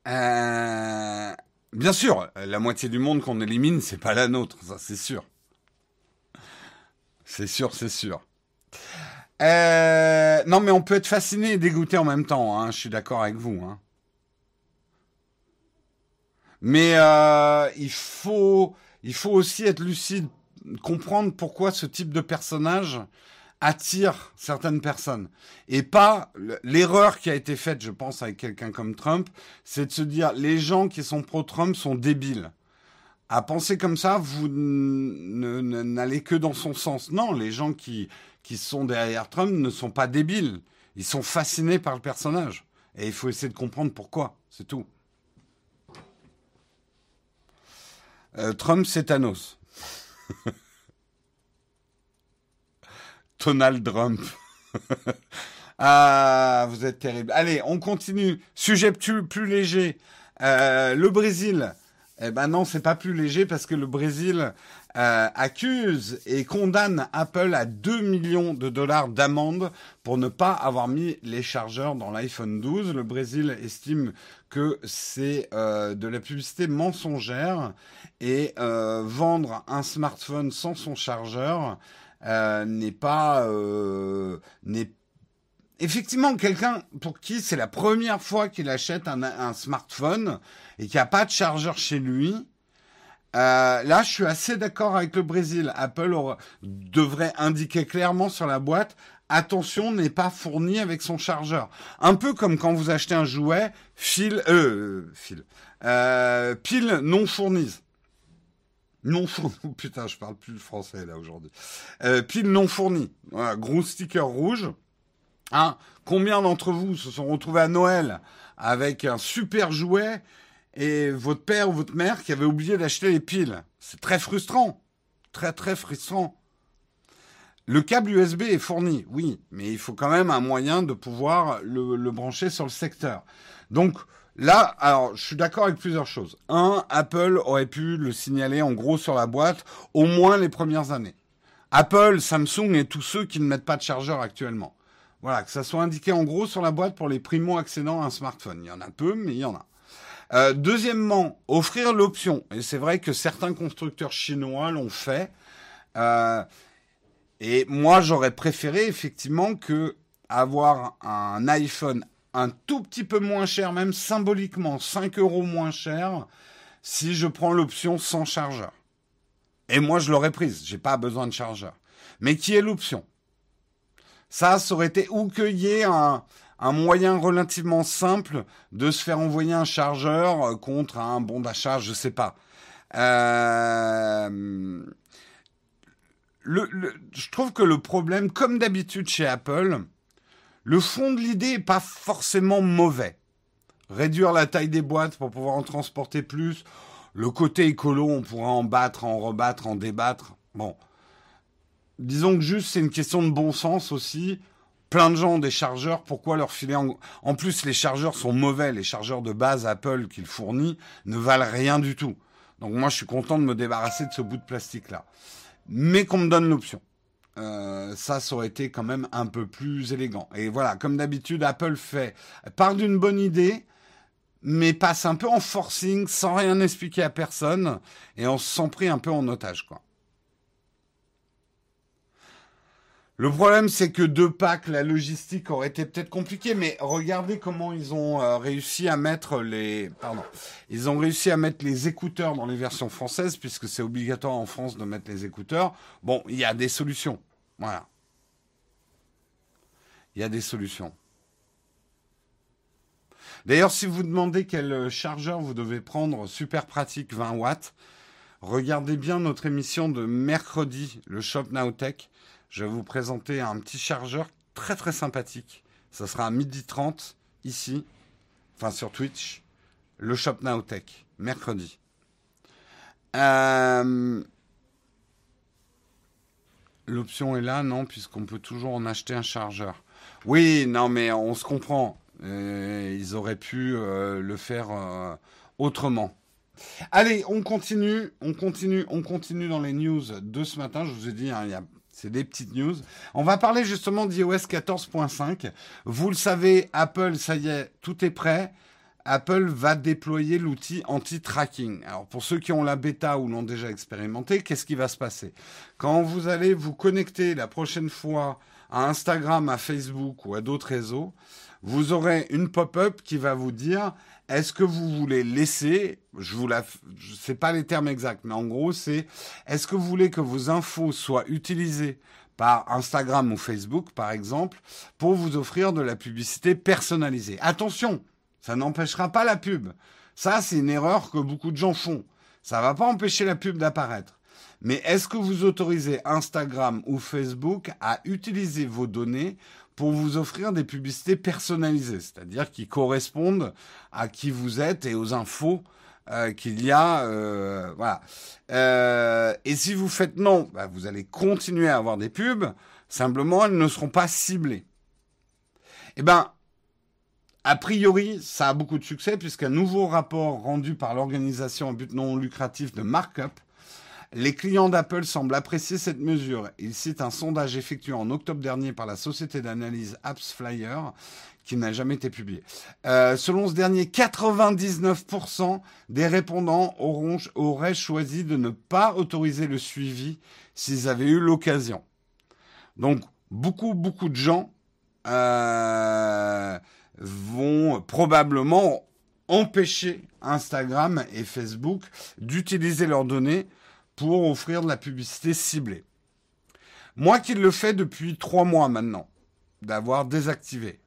Euh, Bien sûr, la moitié du monde qu'on élimine, c'est pas la nôtre, ça c'est sûr. C'est sûr, c'est sûr. Euh, non, mais on peut être fasciné et dégoûté en même temps. Hein, je suis d'accord avec vous. Hein. Mais euh, il faut, il faut aussi être lucide, comprendre pourquoi ce type de personnage attire certaines personnes. Et pas l'erreur qui a été faite, je pense, avec quelqu'un comme Trump, c'est de se dire les gens qui sont pro-Trump sont débiles. À penser comme ça, vous n'allez que dans son sens. Non, les gens qui, qui sont derrière Trump ne sont pas débiles. Ils sont fascinés par le personnage. Et il faut essayer de comprendre pourquoi. C'est tout. Euh, Trump, c'est Thanos. Donald Trump. ah, vous êtes terrible. Allez, on continue. Sujet plus, léger. Euh, le Brésil. Eh ben non, c'est pas plus léger parce que le Brésil euh, accuse et condamne Apple à 2 millions de dollars d'amende pour ne pas avoir mis les chargeurs dans l'iPhone 12. Le Brésil estime que c'est euh, de la publicité mensongère et vendre un smartphone sans son chargeur euh, n'est pas euh, n'est effectivement quelqu'un pour qui c'est la première fois qu'il achète un, smartphone et qui a pas de chargeur chez lui. Euh, là, je suis assez d'accord avec le Brésil. Apple devrait indiquer clairement sur la boîte attention n'est pas fourni avec son chargeur. Un peu comme quand vous achetez un jouet, fil, euh, fil, euh, pile non fournie. Non fourni. putain, je parle plus le français là aujourd'hui. Euh, pile non fourni. Voilà, gros sticker rouge. Hein, combien d'entre vous se sont retrouvés à Noël avec un super jouet et votre père ou votre mère qui avait oublié d'acheter les piles? C'est très frustrant. Très très frustrant. Le câble USB est fourni, oui, mais il faut quand même un moyen de pouvoir le, le brancher sur le secteur. Donc, Là, alors, je suis d'accord avec plusieurs choses. Un, Apple aurait pu le signaler en gros sur la boîte, au moins les premières années. Apple, Samsung et tous ceux qui ne mettent pas de chargeur actuellement. Voilà, que ça soit indiqué en gros sur la boîte pour les primo-accédants à un smartphone. Il y en a peu, mais il y en a. Euh, deuxièmement, offrir l'option. Et c'est vrai que certains constructeurs chinois l'ont fait. Euh, et moi, j'aurais préféré effectivement que avoir un iPhone un tout petit peu moins cher, même symboliquement 5 euros moins cher, si je prends l'option sans chargeur. Et moi, je l'aurais prise, j'ai pas besoin de chargeur. Mais qui est l'option? Ça, ça aurait été ou qu'il y ait un, moyen relativement simple de se faire envoyer un chargeur euh, contre un bon d'achat, je sais pas. Euh, je trouve que le problème, comme d'habitude chez Apple, le fond de l'idée n'est pas forcément mauvais. Réduire la taille des boîtes pour pouvoir en transporter plus. Le côté écolo, on pourra en battre, en rebattre, en débattre. Bon. Disons que juste, c'est une question de bon sens aussi. Plein de gens ont des chargeurs, pourquoi leur filer en... En plus, les chargeurs sont mauvais. Les chargeurs de base Apple qu'il fournit ne valent rien du tout. Donc moi, je suis content de me débarrasser de ce bout de plastique-là mais qu'on me donne l'option. Euh, ça, ça aurait été quand même un peu plus élégant. Et voilà, comme d'habitude, Apple fait part d'une bonne idée, mais passe un peu en forcing, sans rien expliquer à personne, et on se sent pris un peu en otage, quoi. Le problème, c'est que deux packs, la logistique aurait été peut-être compliquée, mais regardez comment ils ont euh, réussi à mettre les, ils ont réussi à mettre les écouteurs dans les versions françaises, puisque c'est obligatoire en France de mettre les écouteurs. Bon, il y a des solutions. Voilà. Il y a des solutions. D'ailleurs, si vous demandez quel chargeur vous devez prendre, super pratique 20 watts, regardez bien notre émission de mercredi, le Shop Now Tech je vais vous présenter un petit chargeur très très sympathique. Ça sera à midi 30 ici, enfin sur Twitch, le Shop Now Tech, mercredi. Euh, l'option est là, non, puisqu'on peut toujours en acheter un chargeur. Oui, non, mais on se comprend. Euh, ils auraient pu euh, le faire autrement. Allez, on continue, on continue, on continue dans les news de ce matin. Je vous ai dit, hein, il y a c'est des petites news. On va parler justement d'iOS 14.5. Vous le savez, Apple, ça y est, tout est prêt. Apple va déployer l'outil anti-tracking. Alors pour ceux qui ont la bêta ou l'ont déjà expérimenté, qu'est-ce qui va se passer? Quand vous allez vous connecter la prochaine fois à Instagram, à Facebook ou à d'autres réseaux, vous aurez une pop-up qui va vous dire est-ce que vous voulez laisser, je vous la, sais pas les termes exacts, mais en gros c'est, est-ce que vous voulez que vos infos soient utilisées par Instagram ou Facebook par exemple pour vous offrir de la publicité personnalisée? Attention, ça n'empêchera pas la pub. Ça c'est une erreur que beaucoup de gens font. Ça va pas empêcher la pub d'apparaître. Mais est-ce que vous autorisez Instagram ou Facebook à utiliser vos données pour vous offrir des publicités personnalisées, c'est-à-dire qui correspondent à qui vous êtes et aux infos euh, qu'il y a. Euh. Euh, et si vous faites non, bah, vous allez continuer à avoir des pubs. Simplement, elles ne seront pas ciblées. Eh ben, a priori, ça a beaucoup de succès puisqu'un nouveau rapport rendu par l'organisation à but non lucratif de Markup les clients d'Apple semblent apprécier cette mesure. Ils citent un sondage effectué en octobre dernier par la société d'analyse AppsFlyer qui n'a jamais été publié. Euh, selon ce dernier, 99% des répondants auraient choisi de ne pas autoriser le suivi s'ils avaient eu l'occasion. Donc, beaucoup, beaucoup de gens euh, vont probablement empêcher Instagram et Facebook d'utiliser leurs données pour offrir de la publicité ciblée. Moi qui le fais depuis trois mois maintenant, d'avoir désactivé.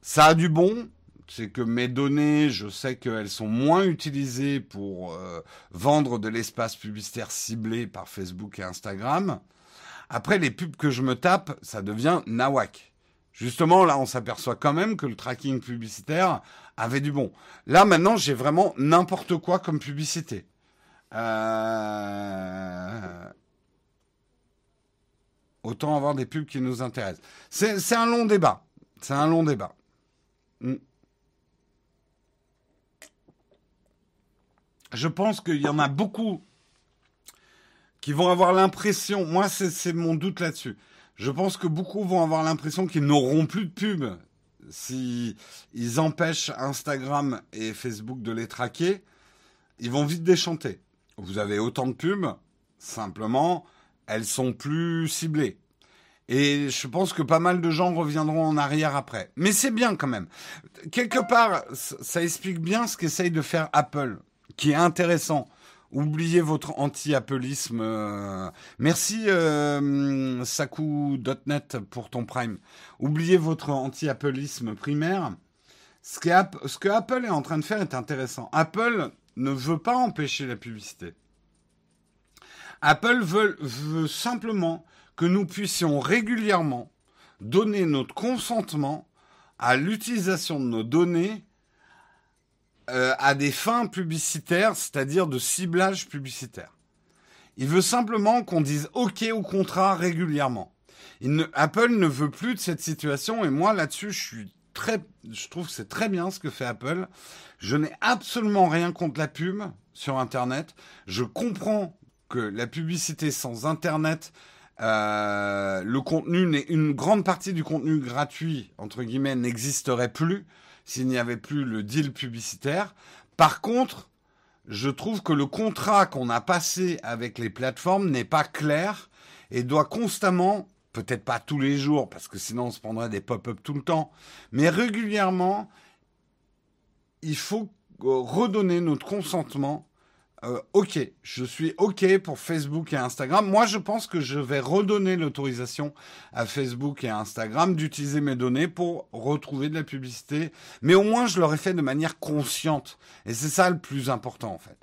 Ça a du bon, c'est que mes données, je sais qu'elles sont moins utilisées pour euh, vendre de l'espace publicitaire ciblé par Facebook et Instagram. Après, les pubs que je me tape, ça devient nawak. Justement, là, on s'aperçoit quand même que le tracking publicitaire avait du bon. Là, maintenant, j'ai vraiment n'importe quoi comme publicité. Euh, autant avoir des pubs qui nous intéressent. C'est un long débat. C'est un long débat. Hmm. Je pense qu'il y en a beaucoup qui vont avoir l'impression, moi c'est mon doute là-dessus, je pense que beaucoup vont avoir l'impression qu'ils n'auront plus de pubs si ils empêchent Instagram et Facebook de les traquer, ils vont vite déchanter vous avez autant de pubs, simplement, elles sont plus ciblées. Et je pense que pas mal de gens reviendront en arrière après. Mais c'est bien quand même. Quelque part, ça explique bien ce qu'essaye de faire Apple, qui est intéressant. Oubliez votre anti-appleisme. Euh, merci euh, Saku.net pour ton prime. Oubliez votre anti-appleisme primaire. Ce que Apple est en train de faire est intéressant. Apple ne veut pas empêcher la publicité. Apple veut, simplement que nous puissions régulièrement donner notre consentement à l'utilisation de nos données euh, à des fins publicitaires, c'est-à-dire de ciblage publicitaire. Il veut simplement qu'on dise OK au contrat régulièrement. Apple ne veut plus de cette situation et moi là-dessus je suis je trouve que c'est très bien ce que fait Apple. Je n'ai absolument rien contre la pub sur Internet. Je comprends que la publicité sans Internet, euh, le contenu, une grande partie du contenu gratuit entre guillemets n'existerait plus s'il n'y avait plus le deal publicitaire. Par contre, je trouve que le contrat qu'on a passé avec les plateformes n'est pas clair et doit constamment, peut-être pas tous les jours, parce que sinon on se prendrait des pop-up tout le temps, mais régulièrement, il faut redonner notre consentement euh, ok, je suis ok pour Facebook et Instagram. Moi, je pense que je vais redonner l'autorisation à Facebook et à Instagram d'utiliser mes données pour retrouver de la publicité. Mais au moins, je l'aurais fait de manière consciente. Et c'est ça le plus important, en fait.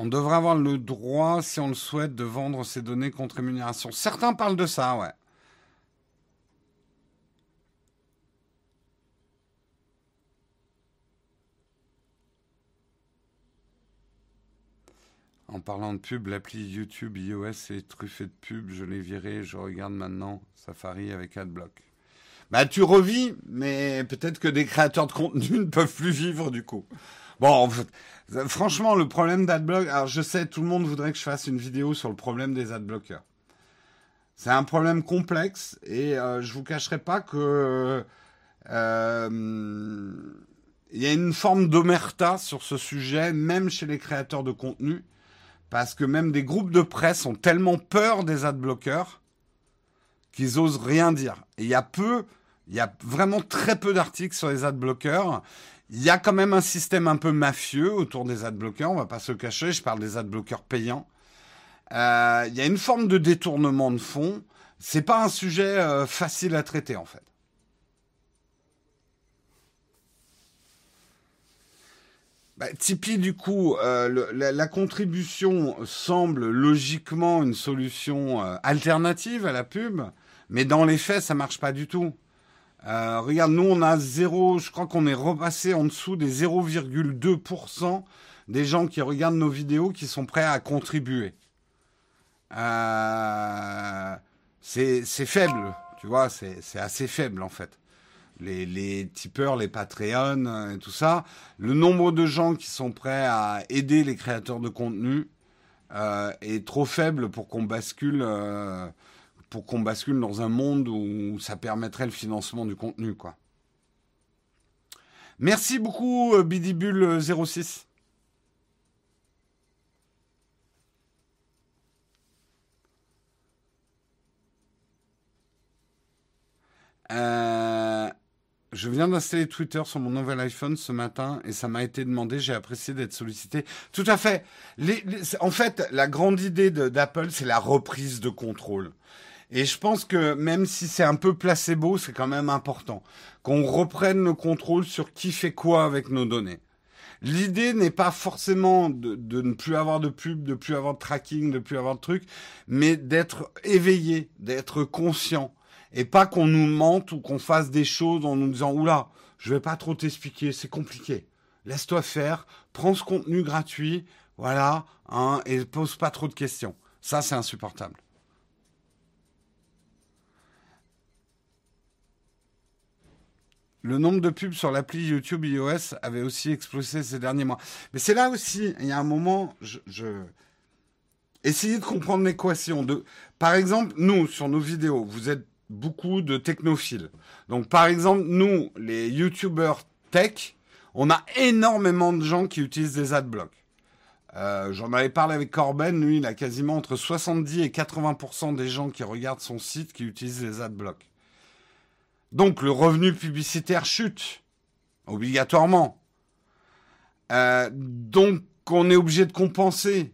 On devrait avoir le droit, si on le souhaite, de vendre ces données contre rémunération. Certains parlent de ça, ouais. En parlant de pub, l'appli YouTube iOS est truffée de pub. Je l'ai viré. Je regarde maintenant Safari avec AdBlock. Bah, tu revis, mais peut-être que des créateurs de contenu ne peuvent plus vivre du coup. Bon, franchement, le problème d'AdBlock. Alors, je sais, tout le monde voudrait que je fasse une vidéo sur le problème des AdBlockers. C'est un problème complexe et euh, je vous cacherai pas que euh, il y a une forme d'omerta sur ce sujet, même chez les créateurs de contenu parce que même des groupes de presse ont tellement peur des adblockers qu'ils osent rien dire. Il y a peu, il y a vraiment très peu d'articles sur les adblockers. Il y a quand même un système un peu mafieux autour des adblockers, on va pas se cacher, je parle des adblockers payants. Euh, il y a une forme de détournement de fonds. C'est pas un sujet euh, facile à traiter en fait. Bah, Tipeee, du coup, euh, la, contribution semble logiquement une solution alternative à la pub, mais dans les faits, ça marche pas du tout. Euh, regarde, nous, on a zéro, je crois qu'on est repassé en dessous des 0,2% des gens qui regardent nos vidéos qui sont prêts à contribuer. c'est faible, tu vois, c'est assez faible en fait les, les tipeurs, les Patreon euh, et tout ça, le nombre de gens qui sont prêts à aider les créateurs de contenu euh, est trop faible pour qu'on bascule, euh, pour qu'on bascule dans un monde où ça permettrait le financement du contenu, quoi. Merci beaucoup, Bidibule06. Euh, je viens d'installer Twitter sur mon nouvel iPhone ce matin et ça m'a été demandé. J'ai apprécié d'être sollicité. Tout à fait. en fait, la grande idée d'Apple, c'est la reprise de contrôle. Et je pense que même si c'est un peu placebo, c'est quand même important qu'on reprenne le contrôle sur qui fait quoi avec nos données. L'idée n'est pas forcément de, ne plus avoir de pub, de plus avoir de tracking, de plus avoir de trucs, mais d'être éveillé, d'être conscient et pas qu'on nous mente ou qu'on fasse des choses en nous disant oula, je vais pas trop t'expliquer, c'est compliqué. Laisse-toi faire, prends ce contenu gratuit, voilà, hein, et pose pas trop de questions. Ça, c'est insupportable. Le nombre de pubs sur l'appli YouTube iOS avait aussi explosé ces derniers mois. Mais c'est là aussi, il y a un moment, je, essayez de comprendre l'équation. Par exemple, nous sur nos vidéos, vous êtes beaucoup de technophiles. Donc par exemple, nous, les YouTubers tech, on a énormément de gens qui utilisent des adblocks. Euh, J'en avais parlé avec Corben, lui, il a quasiment entre 70 et 80% des gens qui regardent son site qui utilisent les adblocks. Donc le revenu publicitaire chute, obligatoirement. Euh, donc on est obligé de compenser.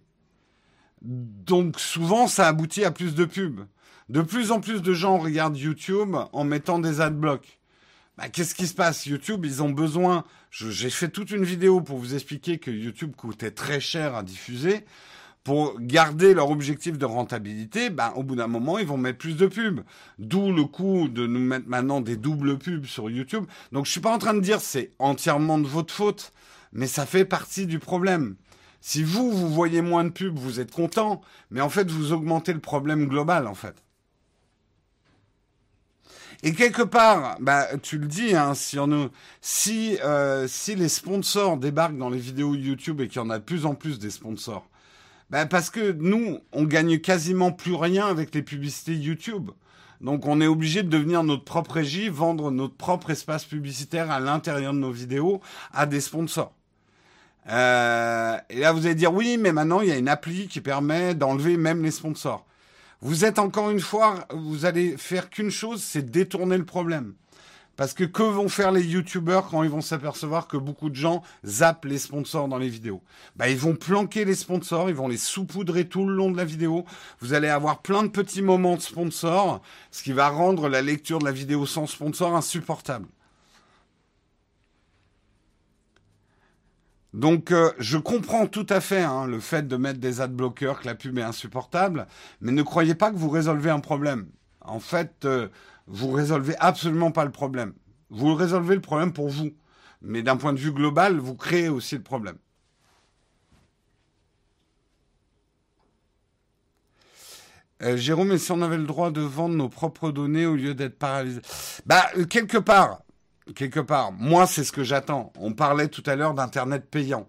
Donc souvent ça aboutit à plus de pubs. De plus en plus de gens regardent YouTube en mettant des adblocks. bah, qu'est-ce qui se passe? YouTube, ils ont besoin. J'ai fait toute une vidéo pour vous expliquer que YouTube coûtait très cher à diffuser. Pour garder leur objectif de rentabilité, bah, au bout d'un moment, ils vont mettre plus de pubs. D'où le coup de nous mettre maintenant des doubles pubs sur YouTube. Donc, je suis pas en train de dire c'est entièrement de votre faute, mais ça fait partie du problème. Si vous, vous voyez moins de pubs, vous êtes content, mais en fait, vous augmentez le problème global, en fait. Et quelque part, bah, tu le dis, hein, si, euh, si les sponsors débarquent dans les vidéos YouTube et qu'il y en a de plus en plus des sponsors, bah, parce que nous, on gagne quasiment plus rien avec les publicités YouTube. Donc on est obligé de devenir notre propre régie, vendre notre propre espace publicitaire à l'intérieur de nos vidéos à des sponsors. Euh, et là, vous allez dire oui, mais maintenant il y a une appli qui permet d'enlever même les sponsors. Vous êtes encore une fois, vous allez faire qu'une chose, c'est détourner le problème. Parce que que vont faire les youtubeurs quand ils vont s'apercevoir que beaucoup de gens zappent les sponsors dans les vidéos? Bah, Ils vont planquer les sponsors, ils vont les saupoudrer tout le long de la vidéo. Vous allez avoir plein de petits moments de sponsors, ce qui va rendre la lecture de la vidéo sans sponsor insupportable. Donc euh, je comprends tout à fait hein, le fait de mettre des adblockers, que la pub est insupportable, mais ne croyez pas que vous résolvez un problème. En fait, euh, vous résolvez absolument pas le problème. Vous résolvez le problème pour vous. Mais d'un point de vue global, vous créez aussi le problème. Euh, Jérôme, et si on avait le droit de vendre nos propres données au lieu d'être paralysé? Bah, quelque part, quelque part. Moi, c'est ce que j'attends. On parlait tout à l'heure d'Internet payant.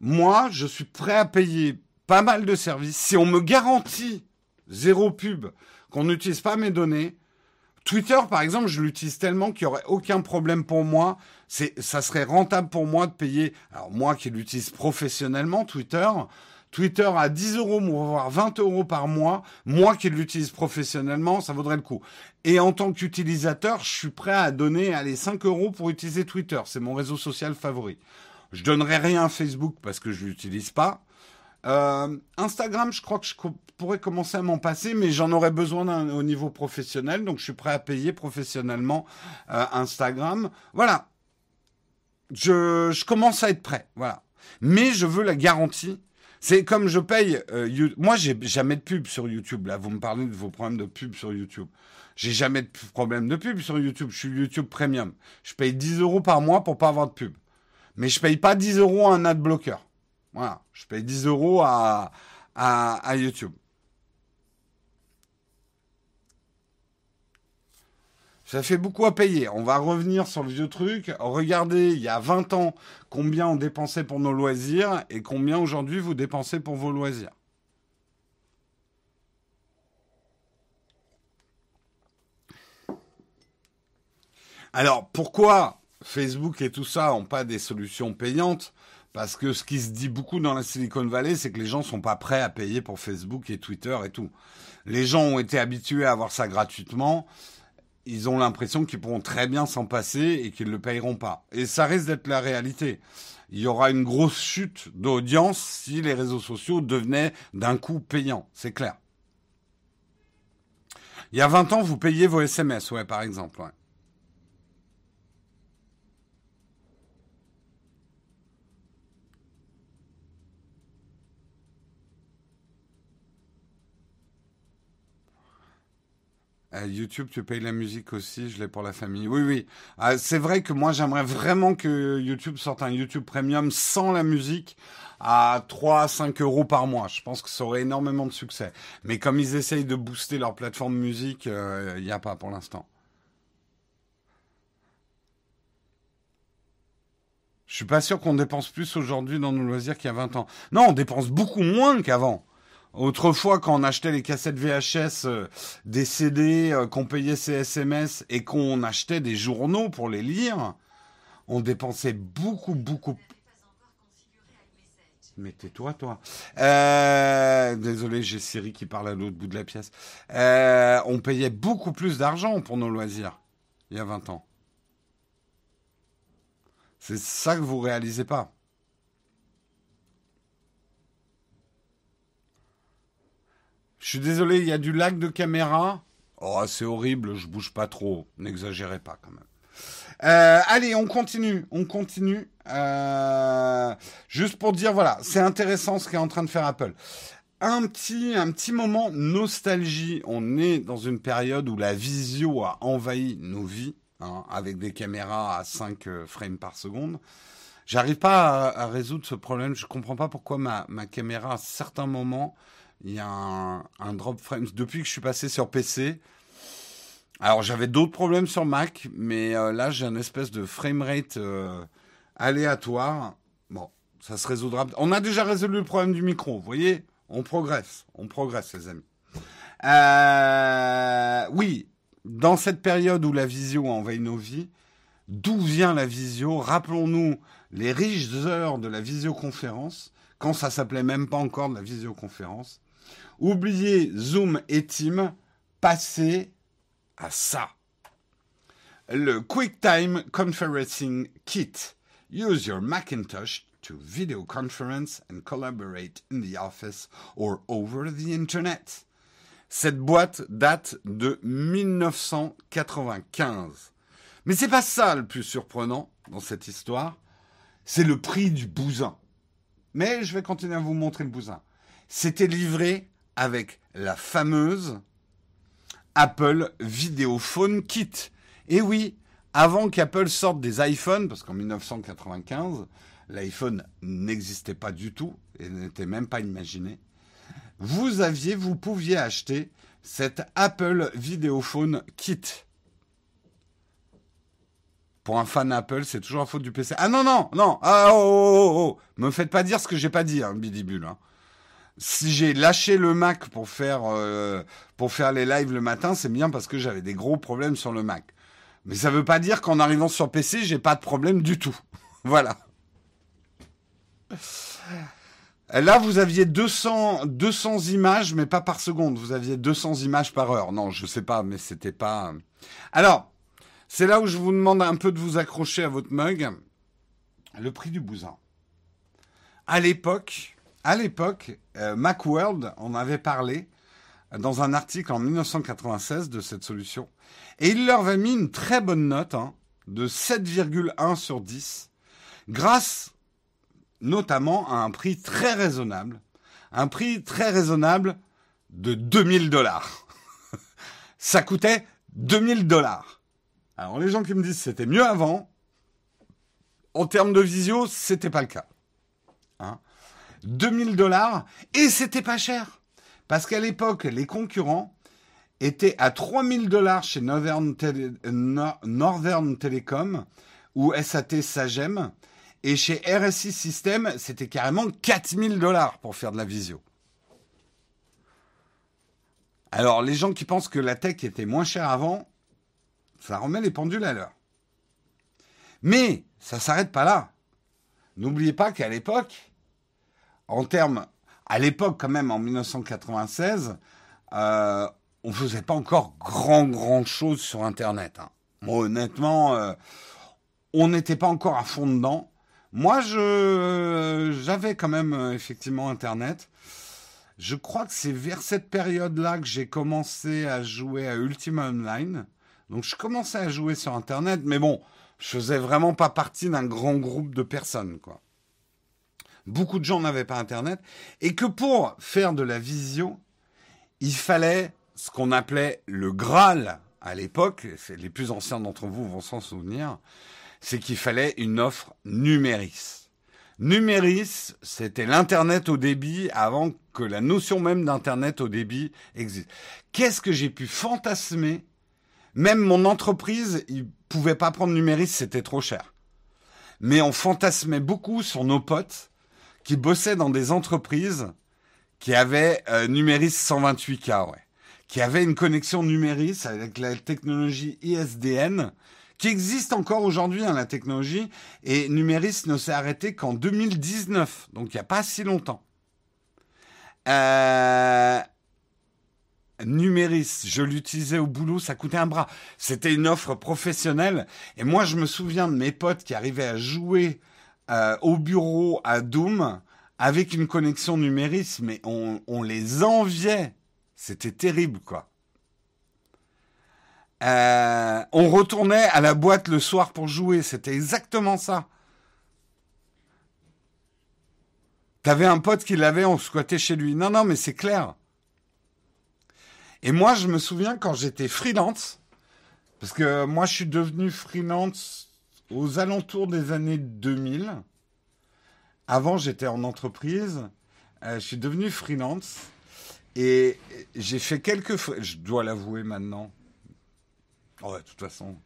Moi, je suis prêt à payer pas mal de services. Si on me garantit zéro pub, qu'on n'utilise pas mes données, Twitter, par exemple, je l'utilise tellement qu'il n'y aurait aucun problème pour moi. C'est, ça serait rentable pour moi de payer. Alors, moi qui l'utilise professionnellement, Twitter, Twitter à 10 euros, voire 20 euros par mois, moi qui l'utilise professionnellement, ça vaudrait le coup. Et en tant qu'utilisateur, je suis prêt à donner allez, 5 euros pour utiliser Twitter. C'est mon réseau social favori. Je donnerai rien à Facebook parce que je l'utilise pas. Euh, Instagram, je crois que je pourrais commencer à m'en passer, mais j'en aurais besoin au niveau professionnel, donc je suis prêt à payer professionnellement euh, Instagram. Voilà. Je, commence à être prêt, voilà. Mais je veux la garantie c'est comme je paye. Euh, moi, j'ai jamais de pub sur YouTube. Là, vous me parlez de vos problèmes de pub sur YouTube. J'ai jamais de problème de pub sur YouTube. Je suis YouTube Premium. Je paye 10 euros par mois pour pas avoir de pub. Mais je paye pas 10 euros à un ad blocker. Voilà. Je paye 10 euros à, YouTube. Ça fait beaucoup à payer. On va revenir sur le vieux truc. Regardez, il y a 20 ans, combien on dépensait pour nos loisirs et combien aujourd'hui vous dépensez pour vos loisirs. Alors, pourquoi Facebook et tout ça n'ont pas des solutions payantes? Parce que ce qui se dit beaucoup dans la Silicon Valley, c'est que les gens ne sont pas prêts à payer pour Facebook et Twitter et tout. Les gens ont été habitués à avoir ça gratuitement ils ont l'impression qu'ils pourront très bien s'en passer et qu'ils ne le payeront pas. Et ça risque d'être la réalité. Il y aura une grosse chute d'audience si les réseaux sociaux devenaient d'un coup payants, c'est clair. Il y a 20 ans, vous payiez vos SMS, ouais, par exemple. YouTube, tu payes la musique aussi, je l'ai pour la famille. Oui, oui. Euh, c'est vrai que moi, j'aimerais vraiment que YouTube sorte un YouTube Premium sans la musique à 3 à 5 euros par mois. Je pense que ça aurait énormément de succès. Mais comme ils essayent de booster leur plateforme musique, il euh, n'y a pas pour l'instant. Je suis pas sûr qu'on dépense plus aujourd'hui dans nos loisirs qu'il y a 20 ans. Non, on dépense beaucoup moins qu'avant. Autrefois, quand on achetait les cassettes VHS, euh, des CD, euh, qu'on payait ses SMS et qu'on achetait des journaux pour les lire, on dépensait beaucoup, beaucoup. Mais tais-toi, toi. Euh, désolé, j'ai Siri qui parle à l'autre bout de la pièce. on payait beaucoup plus d'argent pour nos loisirs il y a 20 ans. C'est ça que vous réalisez pas. Je suis désolé, il y a du lag de caméra. Oh, c'est horrible, je bouge pas trop. N'exagérez pas quand même. Euh, allez, on continue, on continue. Euh, juste pour dire, voilà, c'est intéressant ce qu'est en train de faire Apple. Un petit, un petit moment nostalgie. On est dans une période où la visio a envahi nos vies, hein, avec des caméras à 5 euh, frames par seconde. J'arrive pas à, résoudre ce problème. Je comprends pas pourquoi ma, ma caméra, à certains moments, il y a un, drop frame. Depuis que je suis passé sur PC, alors j'avais d'autres problèmes sur Mac, mais euh, là j'ai un espèce de framerate euh, aléatoire. Bon, ça se résoudra. On a déjà résolu le problème du micro, vous voyez? On progresse, on progresse les amis. Euh, oui, dans cette période où la visio envahit nos vies, d'où vient la visio? Rappelons-nous les riches heures de la visioconférence, quand ça s'appelait même pas encore de la visioconférence. Oubliez Zoom et Team, passez à ça. Le QuickTime Conferencing Kit. Use your Macintosh to video conference and collaborate in the office or over the Internet. Cette boîte date de 1995. Mais c'est pas ça le plus surprenant dans cette histoire, c'est le prix du bousin. Mais je vais continuer à vous montrer le bousin. C'était livré avec la fameuse Apple Videophone Kit. Et oui, avant qu'Apple sorte des iPhones, parce qu'en 1995, l'iPhone n'existait pas du tout et n'était même pas imaginé, vous aviez, vous pouviez acheter cet Apple Videophone Kit. Pour un fan Apple, c'est toujours la faute du PC. Ah non, non, non, ah, oh, oh, oh, oh. Me faites pas dire ce que j'ai pas dit, hein, Bidibule. Hein si j'ai lâché le Mac pour faire euh, pour faire les lives le matin, c'est bien parce que j'avais des gros problèmes sur le Mac. Mais ça veut pas dire qu'en arrivant sur PC, j'ai pas de problème du tout. voilà. Là, vous aviez 200, 200 images, mais pas par seconde. Vous aviez 200 images par heure. Non, je sais pas, mais c'était pas. Alors, c'est là où je vous demande un peu de vous accrocher à votre mug. Le prix du bousin. À l'époque, à l'époque, euh, Macworld en avait parlé dans un article en 1996 de cette solution. Et il leur avait mis une très bonne note hein, de 7,1 sur 10, grâce notamment à un prix très raisonnable. Un prix très raisonnable de 2000 dollars. Ça coûtait 2000 dollars. Alors les gens qui me disent c'était mieux avant, en termes de visio, c'était pas le cas. Hein 2000 dollars et c'était pas cher. Parce qu'à l'époque, les concurrents étaient à 3000 dollars chez Northern, Telecom ou SAT Sagem et chez RSI System, c'était carrément 4000 dollars pour faire de la visio. Alors, les gens qui pensent que la tech était moins chère avant, ça remet les pendules à l'heure. Mais ça s'arrête pas là. N'oubliez pas qu'à l'époque, en termes, à l'époque quand même, en 1996, euh, on faisait pas encore grand grand chose sur Internet. Hein. honnêtement, euh, on n'était pas encore à fond dedans. Moi, je j'avais quand même euh, effectivement Internet. Je crois que c'est vers cette période-là que j'ai commencé à jouer à Ultima Online. Donc je commençais à jouer sur Internet, mais bon, je faisais vraiment pas partie d'un grand groupe de personnes, quoi beaucoup de gens n'avaient pas Internet, et que pour faire de la visio, il fallait ce qu'on appelait le Graal à l'époque, les plus anciens d'entre vous vont s'en souvenir, c'est qu'il fallait une offre numéris. Numéris, c'était l'Internet au débit avant que la notion même d'Internet au débit existe. Qu'est-ce que j'ai pu fantasmer? Même mon entreprise, il pouvait pas prendre numéris, c'était trop cher. Mais on fantasmait beaucoup sur nos potes qui bossait dans des entreprises qui avaient euh, Numéris 128K, ouais. Qui avaient une connexion Numéris avec la technologie ISDN, qui existe encore aujourd'hui, hein, la technologie, et Numéris ne s'est arrêté qu'en 2019, donc il n'y a pas si longtemps. Euh, Numéris, je l'utilisais au boulot, ça coûtait un bras. C'était une offre professionnelle, et moi je me souviens de mes potes qui arrivaient à jouer euh, au bureau à Doom avec une connexion numérique, mais on, les enviait. C'était terrible, quoi. Euh, on retournait à la boîte le soir pour jouer. C'était exactement ça. T'avais un pote qui l'avait, on squattait chez lui. Non, non, mais c'est clair. Et moi, je me souviens quand j'étais freelance, parce que moi, je suis devenu freelance aux alentours des années 2000. Avant, j'étais en entreprise. Euh, je suis devenu freelance. Et j'ai fait quelques... Je dois l'avouer maintenant. Oh, de toute façon.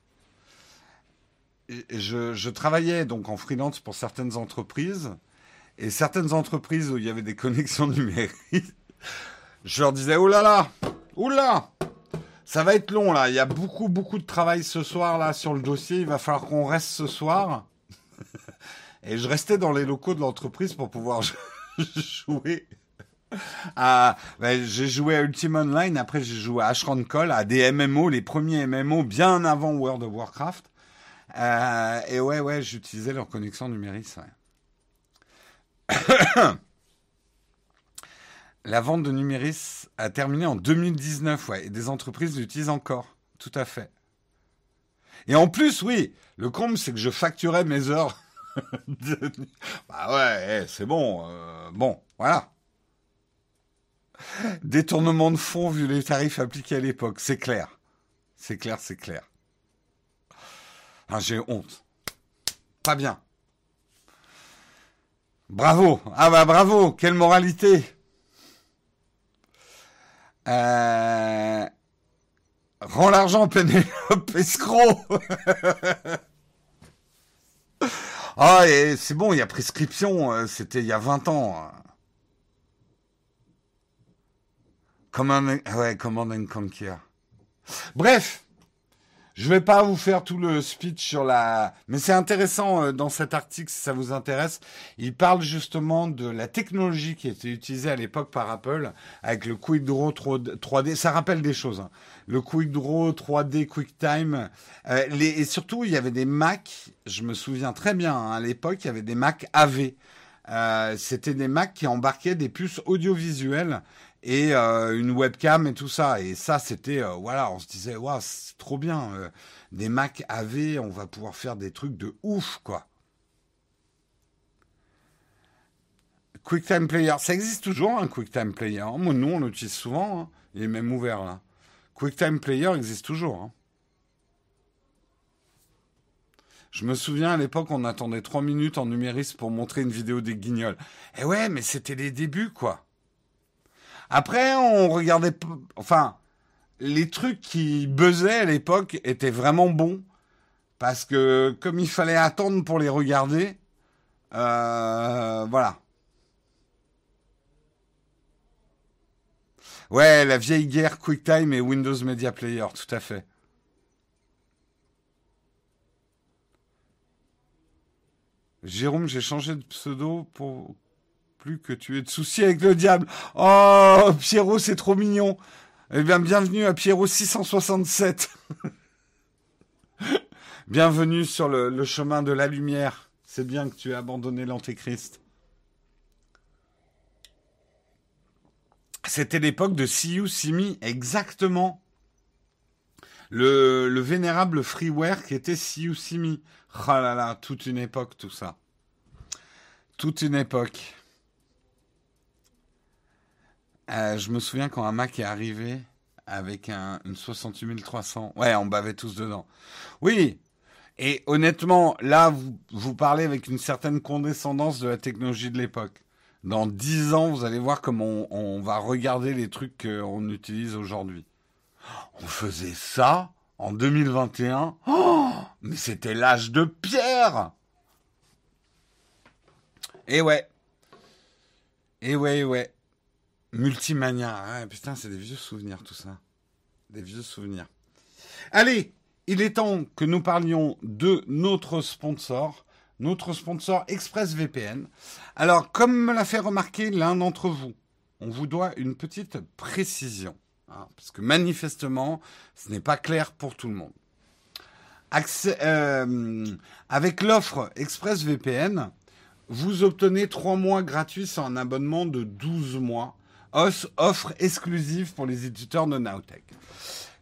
Je, travaillais donc en freelance pour certaines entreprises. Et certaines entreprises où il y avait des connexions numériques, je leur disais, oh là là, oh ça va être long là, il y a beaucoup, beaucoup de travail ce soir là sur le dossier, il va falloir qu'on reste ce soir. Et je restais dans les locaux de l'entreprise pour pouvoir jouer. À, ben, j'ai joué à Ultima Online, après j'ai joué à Ashran Call, à des MMO, les premiers MMO bien avant World of Warcraft. Euh, et ouais, ouais, j'utilisais leur connexion numérique. La vente de Numéris a terminé en 2019, ouais, et des entreprises l'utilisent encore. Tout à fait. Et en plus, oui, le comble, c'est que je facturais mes heures. Bah ouais, eh, c'est bon. Euh, bon, voilà. Détournement de fonds vu les tarifs appliqués à l'époque, c'est clair. C'est clair, c'est clair. Ah, j'ai honte. Pas bien. Bravo. Ah bah bravo, quelle moralité. Euh... Rends l'argent, Pénélope, escroc Ah, c'est bon, il y a prescription, euh, c'était il y a 20 ans. Command, ouais, Command and Conquer. Bref, je vais pas vous faire tout le speech sur la, mais c'est intéressant euh, dans cet article si ça vous intéresse. Il parle justement de la technologie qui était utilisée à l'époque par Apple avec le Quick Draw 3D. Ça rappelle des choses. Hein. Le Quick Draw 3D QuickTime. Euh, les, et surtout, il y avait des Mac. Je me souviens très bien hein, à l'époque, il y avait des Mac AV. Euh, C'était des Mac qui embarquaient des puces audiovisuelles et euh, une webcam et tout ça. Et ça, c'était, euh, voilà, on se disait, waouh, c'est trop bien. Euh, des Mac AV, on va pouvoir faire des trucs de ouf, quoi. QuickTime Player, ça existe toujours, un QuickTime Player. Moi, nous, on l'utilise souvent. Hein. Il est même ouvert, là. QuickTime Player existe toujours. Hein. Je me souviens à l'époque, on attendait trois minutes en numériste pour montrer une vidéo des guignols. Et ouais, mais c'était les débuts, quoi. Après, on regardait, enfin, les trucs qui buzzaient à l'époque étaient vraiment bons parce que comme il fallait attendre pour les regarder, euh, voilà. Ouais, la vieille guerre QuickTime et Windows Media Player, tout à fait. Jérôme, j'ai changé de pseudo pour plus que tu aies de soucis avec le diable. Oh, Pierrot, c'est trop mignon. Eh bien, bienvenue à Pierrot 667. bienvenue sur le, chemin de la lumière. C'est bien que tu aies abandonné l'antéchrist. C'était l'époque de See Simi, exactement. Le, le, vénérable freeware qui était See Simi. Oh là là, toute une époque, tout ça. Toute une époque. Euh, je me souviens quand un Mac est arrivé avec un, une 68300. Ouais, on bavait tous dedans. Oui. Et honnêtement, là, vous, vous parlez avec une certaine condescendance de la technologie de l'époque. Dans dix ans, vous allez voir comment on, va regarder les trucs qu'on utilise aujourd'hui. On faisait ça en 2021. Oh, mais c'était l'âge de pierre. Et ouais. Et ouais, ouais. Multimania. putain, c'est des vieux souvenirs, tout ça. Des vieux souvenirs. Allez, il est temps que nous parlions de notre sponsor, notre sponsor ExpressVPN. Alors, comme me l'a fait remarquer l'un d'entre vous, on vous doit une petite précision. Hein, parce que manifestement, ce n'est pas clair pour tout le monde. Euh, avec l'offre ExpressVPN, vous obtenez 3 mois gratuits sur un abonnement de 12 mois offre exclusive pour les éditeurs de Nowtech.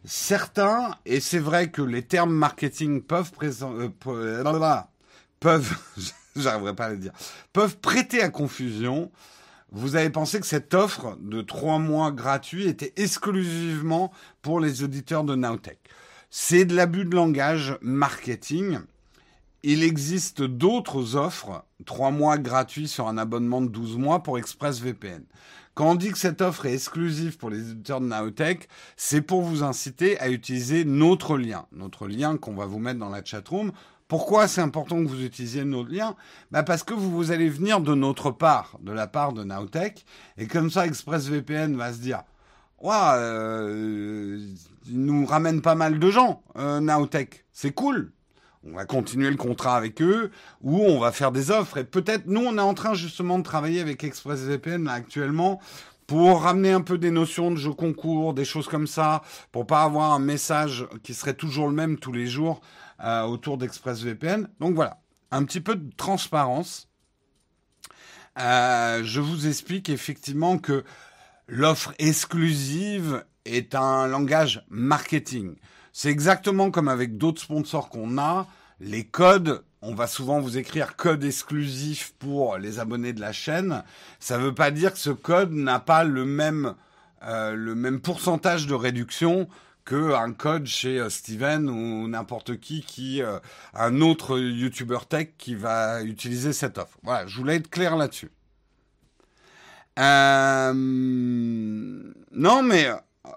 certains, et c'est vrai que les termes marketing peuvent présenter, euh, peuvent, j'arriverai pas à le dire, peuvent prêter à confusion. Vous avez pensé que cette offre de trois mois gratuits était exclusivement pour les auditeurs de Nowtech. C'est de l'abus de langage marketing. Il existe d'autres offres, trois mois gratuits sur un abonnement de 12 mois pour ExpressVPN. Quand on dit que cette offre est exclusive pour les auditeurs de Nowtech, c'est pour vous inciter à utiliser notre lien, notre lien qu'on va vous mettre dans la chatroom. Pourquoi c'est important que vous utilisiez notre lien? Bah Parce que vous, allez venir de notre part, de la part de Nowtech, et comme ça ExpressVPN va se dire ouais, euh, il nous ramène pas mal de gens, euh, Nowtech. C'est cool. On va continuer le contrat avec eux ou on va faire des offres. Et peut-être, nous, on est en train justement de travailler avec ExpressVPN actuellement pour ramener un peu des notions de jeu concours, des choses comme ça, pour pas avoir un message qui serait toujours le même tous les jours euh, autour d'ExpressVPN. Donc voilà, un petit peu de transparence. Euh, je vous explique effectivement que l'offre exclusive est un langage marketing. C'est exactement comme avec d'autres sponsors qu'on a. Les codes, on va souvent vous écrire code exclusif pour les abonnés de la chaîne. Ça ne veut pas dire que ce code n'a pas le même, euh, le même pourcentage de réduction qu'un code chez euh, Steven ou n'importe qui qui euh, un autre YouTuber tech qui va utiliser cette offre. Voilà, je voulais être clair là-dessus. Non, mais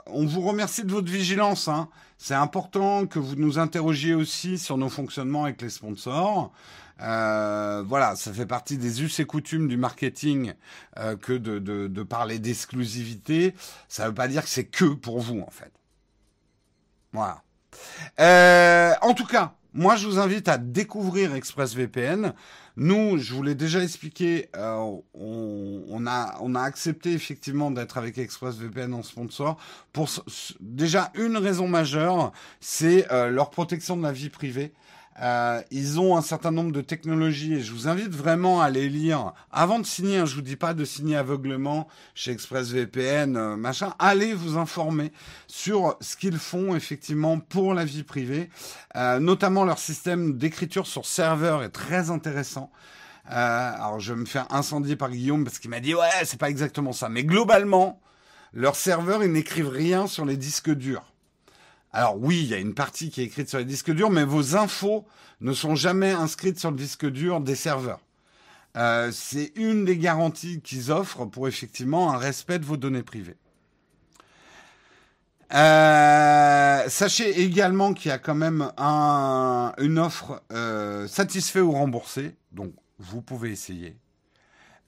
on vous remercie de votre vigilance. Hein. C'est important que vous nous interrogiez aussi sur nos fonctionnements avec les sponsors. Euh, voilà, ça fait partie des us et coutumes du marketing euh, que de, de, de parler d'exclusivité. Ça ne veut pas dire que c'est que pour vous, en fait. Voilà. Euh, en tout cas, moi, je vous invite à découvrir ExpressVPN. Nous, je vous l'ai déjà expliqué, euh, on, a accepté effectivement d'être avec ExpressVPN en sponsor pour déjà une raison majeure, c'est euh, leur protection de la vie privée. Euh, ils ont un certain nombre de technologies et je vous invite vraiment à les lire avant de signer. Hein, je vous dis pas de signer aveuglement chez ExpressVPN, euh, machin. Allez vous informer sur ce qu'ils font effectivement pour la vie privée, euh, notamment leur système d'écriture sur serveur est très intéressant. Alors je vais me faire incendier par Guillaume parce qu'il m'a dit ouais c'est pas exactement ça, mais globalement leur serveur ils n'écrivent rien sur les disques durs. Alors oui, il y a une partie qui est écrite sur les disques durs, mais vos infos ne sont jamais inscrites sur le disque dur des serveurs. Euh, c'est une des garanties qu'ils offrent pour effectivement un respect de vos données privées. Euh, sachez également qu'il y a quand même un, une offre euh, satisfait ou remboursé, donc vous pouvez essayer.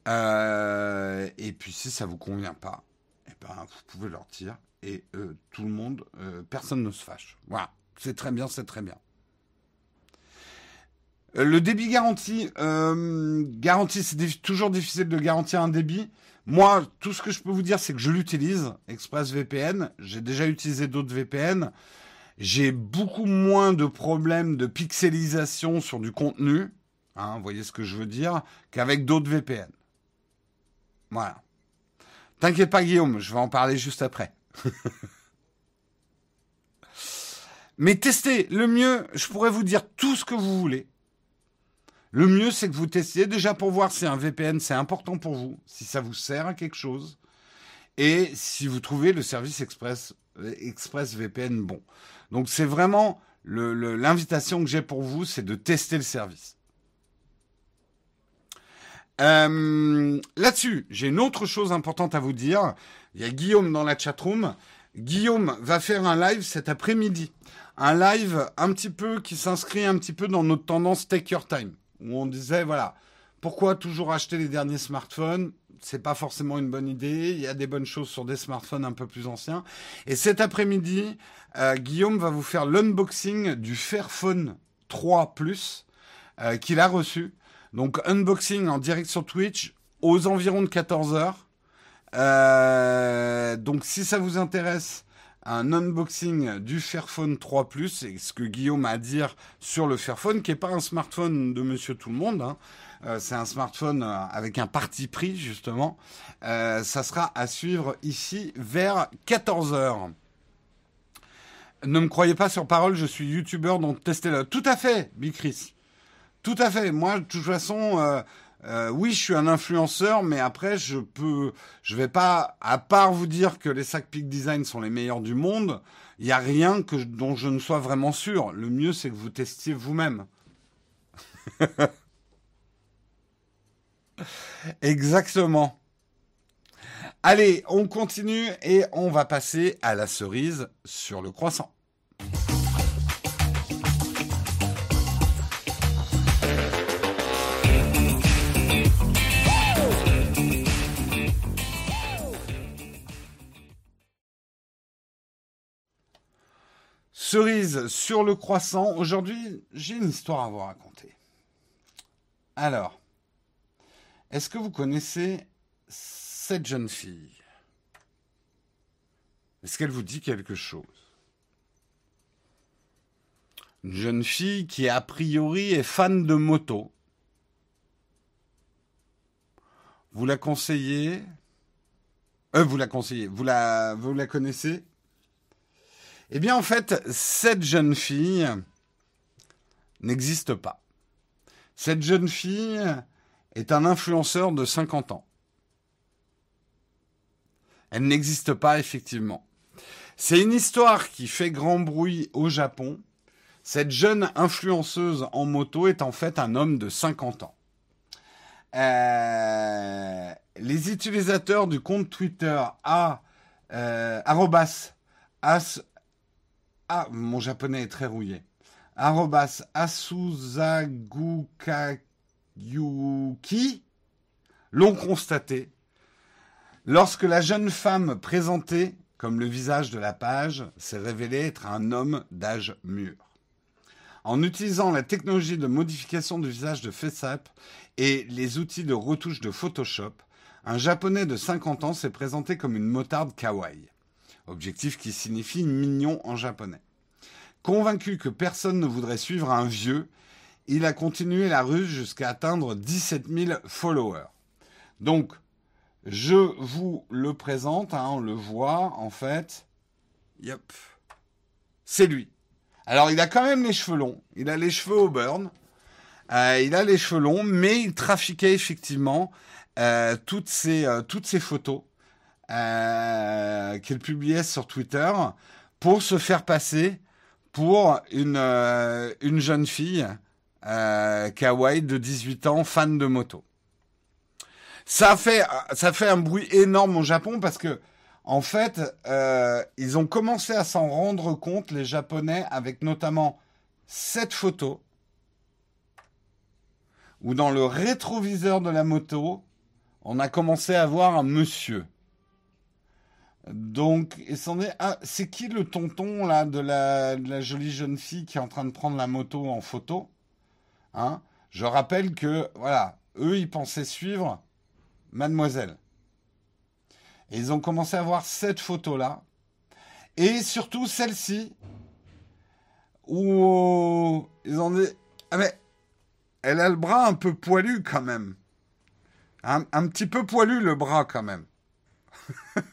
Et puis si ça vous convient pas, eh ben, vous pouvez leur dire et euh, tout le monde, euh, personne ne se fâche. Voilà, c'est très bien, c'est très bien. Euh, le débit garanti, garantie, c'est toujours difficile de garantir un débit. Moi, tout ce que je peux vous dire, c'est que je l'utilise, ExpressVPN. J'ai déjà utilisé d'autres VPN. J'ai beaucoup moins de problèmes de pixelisation sur du contenu, hein, vous voyez ce que je veux dire, qu'avec d'autres VPN. Voilà. T'inquiète pas Guillaume, je vais en parler juste après. Mais testez. Le mieux, je pourrais vous dire tout ce que vous voulez. Le mieux, c'est que vous testiez déjà pour voir si un VPN, c'est important pour vous, si ça vous sert à quelque chose, et si vous trouvez le service Express, Express VPN bon. Donc c'est vraiment l'invitation que j'ai pour vous, c'est de tester le service. Euh, Là-dessus, j'ai une autre chose importante à vous dire. Il y a Guillaume dans la chatroom. Guillaume va faire un live cet après-midi. Un live un petit peu qui s'inscrit un petit peu dans notre tendance Take Your Time. Où on disait, voilà, pourquoi toujours acheter les derniers smartphones? C'est pas forcément une bonne idée. Il y a des bonnes choses sur des smartphones un peu plus anciens. Et cet après-midi, euh, Guillaume va vous faire l'unboxing du Fairphone 3 Plus euh, qu'il a reçu. Donc unboxing en direct sur Twitch aux environs de 14 heures. Euh, donc si ça vous intéresse, un unboxing du Fairphone 3 Plus, et ce que Guillaume a à dire sur le Fairphone, qui n'est pas un smartphone de Monsieur Tout le Monde, hein. euh, c'est un smartphone euh, avec un parti pris justement. Ça sera à suivre ici vers 14 heures. Ne me croyez pas sur parole, je suis youtubeur, donc testez-le. Tout à fait, Bicris. Tout à fait. Moi, de toute façon, euh, oui, je suis un influenceur, mais après, je peux, je vais pas, à part vous dire que les sacs Peak Design sont les meilleurs du monde, il n'y a rien que, dont je ne sois vraiment sûr. Le mieux, c'est que vous testiez vous-même. Exactement. Allez, on continue et on va passer à la cerise sur le croissant. Cerise sur le croissant. Aujourd'hui, j'ai une histoire à vous raconter. Alors, est-ce que vous connaissez cette jeune fille? Est-ce qu'elle vous dit quelque chose? Une jeune fille qui a priori est fan de moto. Vous la conseillez? Euh, Vous la conseillez Vous la, vous la connaissez? Eh bien, en fait, cette jeune fille n'existe pas. Cette jeune fille est un influenceur de 50 ans. Elle n'existe pas effectivement. C'est une histoire qui fait grand bruit au Japon. Cette jeune influenceuse en moto est en fait un homme de 50 ans. Euh, les utilisateurs du compte Twitter à euh, ah, mon japonais est très rouillé. Arrobas Asuzagukayuki l'ont constaté Lorsque la jeune femme présentée comme le visage de la page s'est révélée être un homme d'âge mûr. En utilisant la technologie de modification du visage de FaceApp et les outils de retouche de Photoshop, un japonais de 50 ans s'est présenté comme une motarde kawaii. Objectif qui signifie mignon en japonais. Convaincu que personne ne voudrait suivre un vieux, il a continué la ruse jusqu'à atteindre 17 000 followers. Donc, je vous le présente, hein, on le voit en fait. Yep. C'est lui. Alors il a quand même les cheveux longs. Il a les cheveux au burn. Euh, il a les cheveux longs, mais il trafiquait effectivement euh, euh, toutes ces photos qu'il publiait sur Twitter pour se faire passer pour une, une jeune fille kawaii de 18 ans, fan de moto. Ça fait, ça fait un bruit énorme au Japon parce que, en fait, euh, ils ont commencé à s'en rendre compte, les Japonais, avec notamment cette photo, où dans le rétroviseur de la moto, on a commencé à voir un monsieur. Donc, ah, c'est qui le tonton là de la, de la, jolie jeune fille qui est en train de prendre la moto en photo hein? Je rappelle que voilà, eux ils pensaient suivre mademoiselle. Et ils ont commencé à voir cette photo-là. Et surtout celle-ci, où ils ont dit Ah, mais elle a le bras un peu poilu quand même. Un, un petit peu poilu le bras quand même.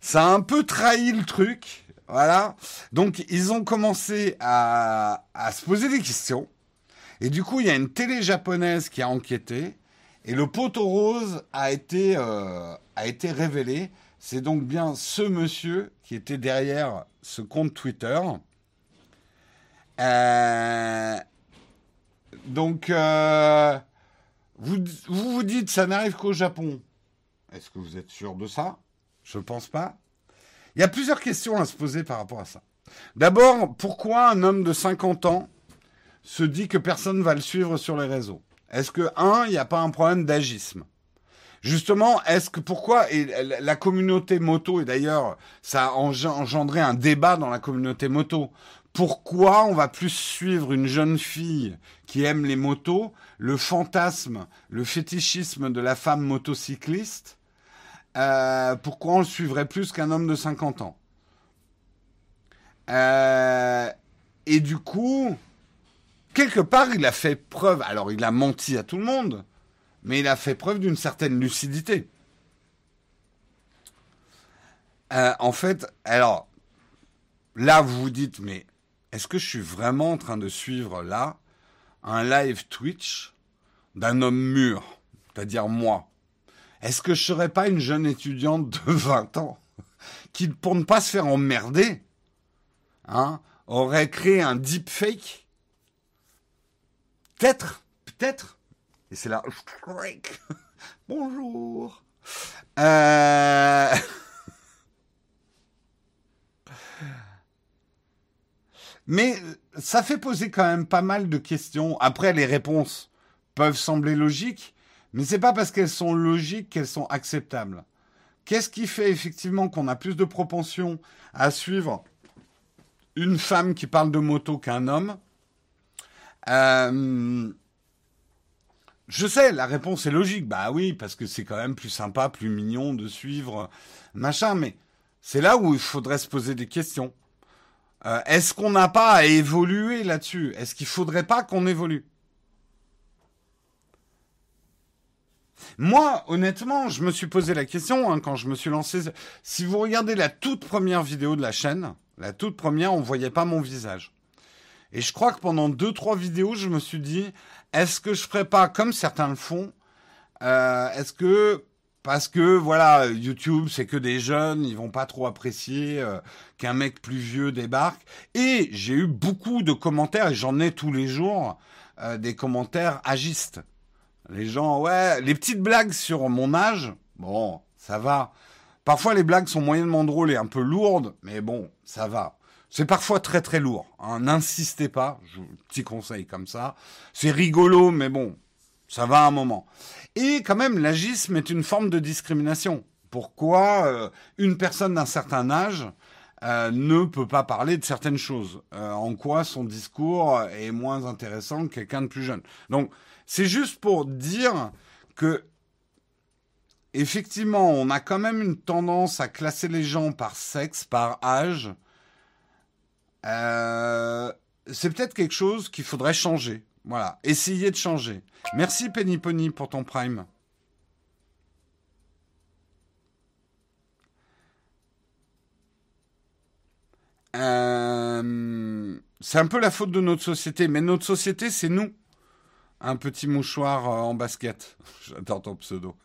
Ça a un peu trahi le truc. Voilà. Donc, ils ont commencé à, se poser des questions. Et du coup, il y a une télé japonaise qui a enquêté. Et le poteau rose a été, euh, a été révélé. C'est donc bien ce monsieur qui était derrière ce compte Twitter. Euh, donc, euh, vous vous dites, ça n'arrive qu'au Japon. Est-ce que vous êtes sûr de ça? Je ne pense pas. Il y a plusieurs questions à se poser par rapport à ça. D'abord, pourquoi un homme de 50 ans se dit que personne ne va le suivre sur les réseaux? Est-ce que, un, il n'y a pas un problème d'agisme? Justement, est-ce que pourquoi et la communauté moto et d'ailleurs ça a engendré un débat dans la communauté moto. Pourquoi on va plus suivre une jeune fille qui aime les motos, le fantasme, le fétichisme de la femme motocycliste euh, Pourquoi on le suivrait plus qu'un homme de 50 ans? Euh, Et du coup, quelque part, il a fait preuve, alors il a menti à tout le monde, mais il a fait preuve d'une certaine lucidité. Euh, en fait, alors, là, vous vous dites, mais est-ce que je suis vraiment en train de suivre là un live Twitch d'un homme mûr, c'est-à-dire moi? Est-ce que je serais pas une jeune étudiante de 20 ans qui, pour ne pas se faire emmerder, hein, aurait créé un deepfake? Peut-être, peut-être. Et c'est là. Bonjour. Euh... Mais ça fait poser quand même pas mal de questions. Après, les réponses peuvent sembler logiques, mais c'est pas parce qu'elles sont logiques qu'elles sont acceptables. Qu'est-ce qui fait effectivement qu'on a plus de propension à suivre une femme qui parle de moto qu'un homme? Euh, Je sais, la réponse est logique. Bah oui, parce que c'est quand même plus sympa, plus mignon de suivre machin, mais c'est là où il faudrait se poser des questions. Euh, est-ce qu'on n'a pas à évoluer là-dessus? Est-ce qu'il faudrait pas qu'on évolue? Moi, honnêtement, je me suis posé la question hein, quand je me suis lancé. Si vous regardez la toute première vidéo de la chaîne, la toute première, on voyait pas mon visage. Et je crois que pendant deux trois vidéos, je me suis dit, est-ce que je ferais pas comme certains le font euh, Est-ce que parce que voilà, YouTube, c'est que des jeunes, ils vont pas trop apprécier euh, qu'un mec plus vieux débarque. Et j'ai eu beaucoup de commentaires, et j'en ai tous les jours, euh, des commentaires agistes. Les gens, ouais, les petites blagues sur mon âge, bon, ça va. Parfois, les blagues sont moyennement drôles et un peu lourdes, mais bon, ça va. C'est parfois très très lourd. Hein. N'insistez pas, je, petit conseil comme ça. C'est rigolo, mais bon, ça va un moment. Et quand même, l'agisme est une forme de discrimination. Pourquoi euh, une personne d'un certain âge euh, ne peut pas parler de certaines choses? Euh, En quoi son discours est moins intéressant que quelqu'un de plus jeune? Donc, c'est juste pour dire que effectivement, on a quand même une tendance à classer les gens par sexe, par âge. c'est peut-être quelque chose qu'il faudrait changer. Voilà, essayez de changer. Merci Penny Pony pour ton prime. Euh, c'est un peu la faute de notre société, mais notre société, c'est nous. Un petit mouchoir euh, en basket. J'adore ton pseudo.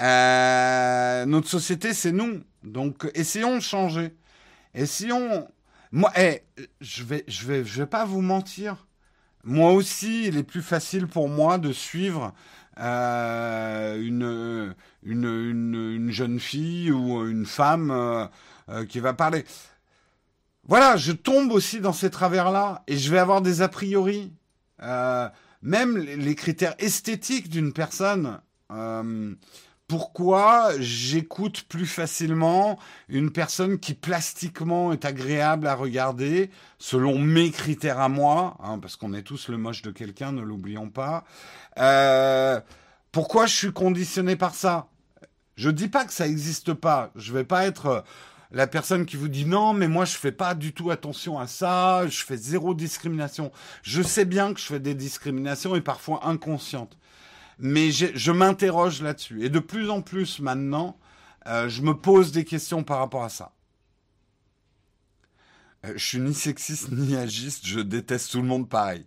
Euh, notre société, c'est nous. Donc, essayons de changer. Essayons. Moi, eh, je vais, je vais, je vais pas vous mentir. Moi aussi, il est plus facile pour moi de suivre euh, une, une, une, jeune fille ou une femme qui va parler. Voilà, je tombe aussi dans ces travers-là et je vais avoir des a priori. Même les critères esthétiques d'une personne pourquoi j'écoute plus facilement une personne qui plastiquement est agréable à regarder, selon mes critères à moi, hein, parce qu'on est tous le moche de quelqu'un, ne l'oublions pas. Euh, pourquoi je suis conditionné par ça? Je dis pas que ça n'existe pas. Je vais pas être la personne qui vous dit non, mais moi je fais pas du tout attention à ça, je fais zéro discrimination. Je sais bien que je fais des discriminations et parfois inconscientes mais je m'interroge là-dessus. Et de plus en plus maintenant, euh, je me pose des questions par rapport à ça. Euh, je suis ni sexiste ni agiste, je déteste tout le monde pareil.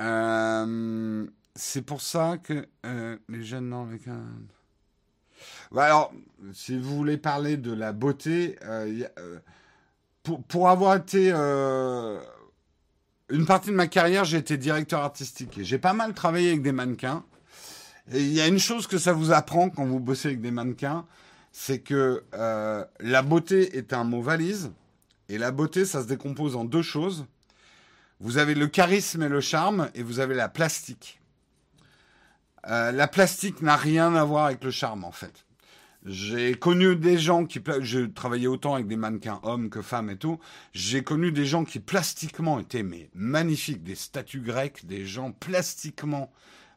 Euh, c'est pour ça que les jeunes non avec un bah, alors, si vous voulez parler de la beauté, euh, euh, pour, pour, avoir été euh, une partie de ma carrière, j'ai été directeur artistique et j'ai pas mal travaillé avec des mannequins. Et il y a une chose que ça vous apprend quand vous bossez avec des mannequins, c'est que la beauté est un mot valise et la beauté, ça se décompose en deux choses. Vous avez le charisme et le charme et vous avez la plastique. la plastique n'a rien à voir avec le charme en fait. J'ai connu des gens qui, je travaillais autant avec des mannequins hommes que femmes et tout. J'ai connu des gens qui plastiquement étaient mais magnifiques, des statues grecques, des gens plastiquement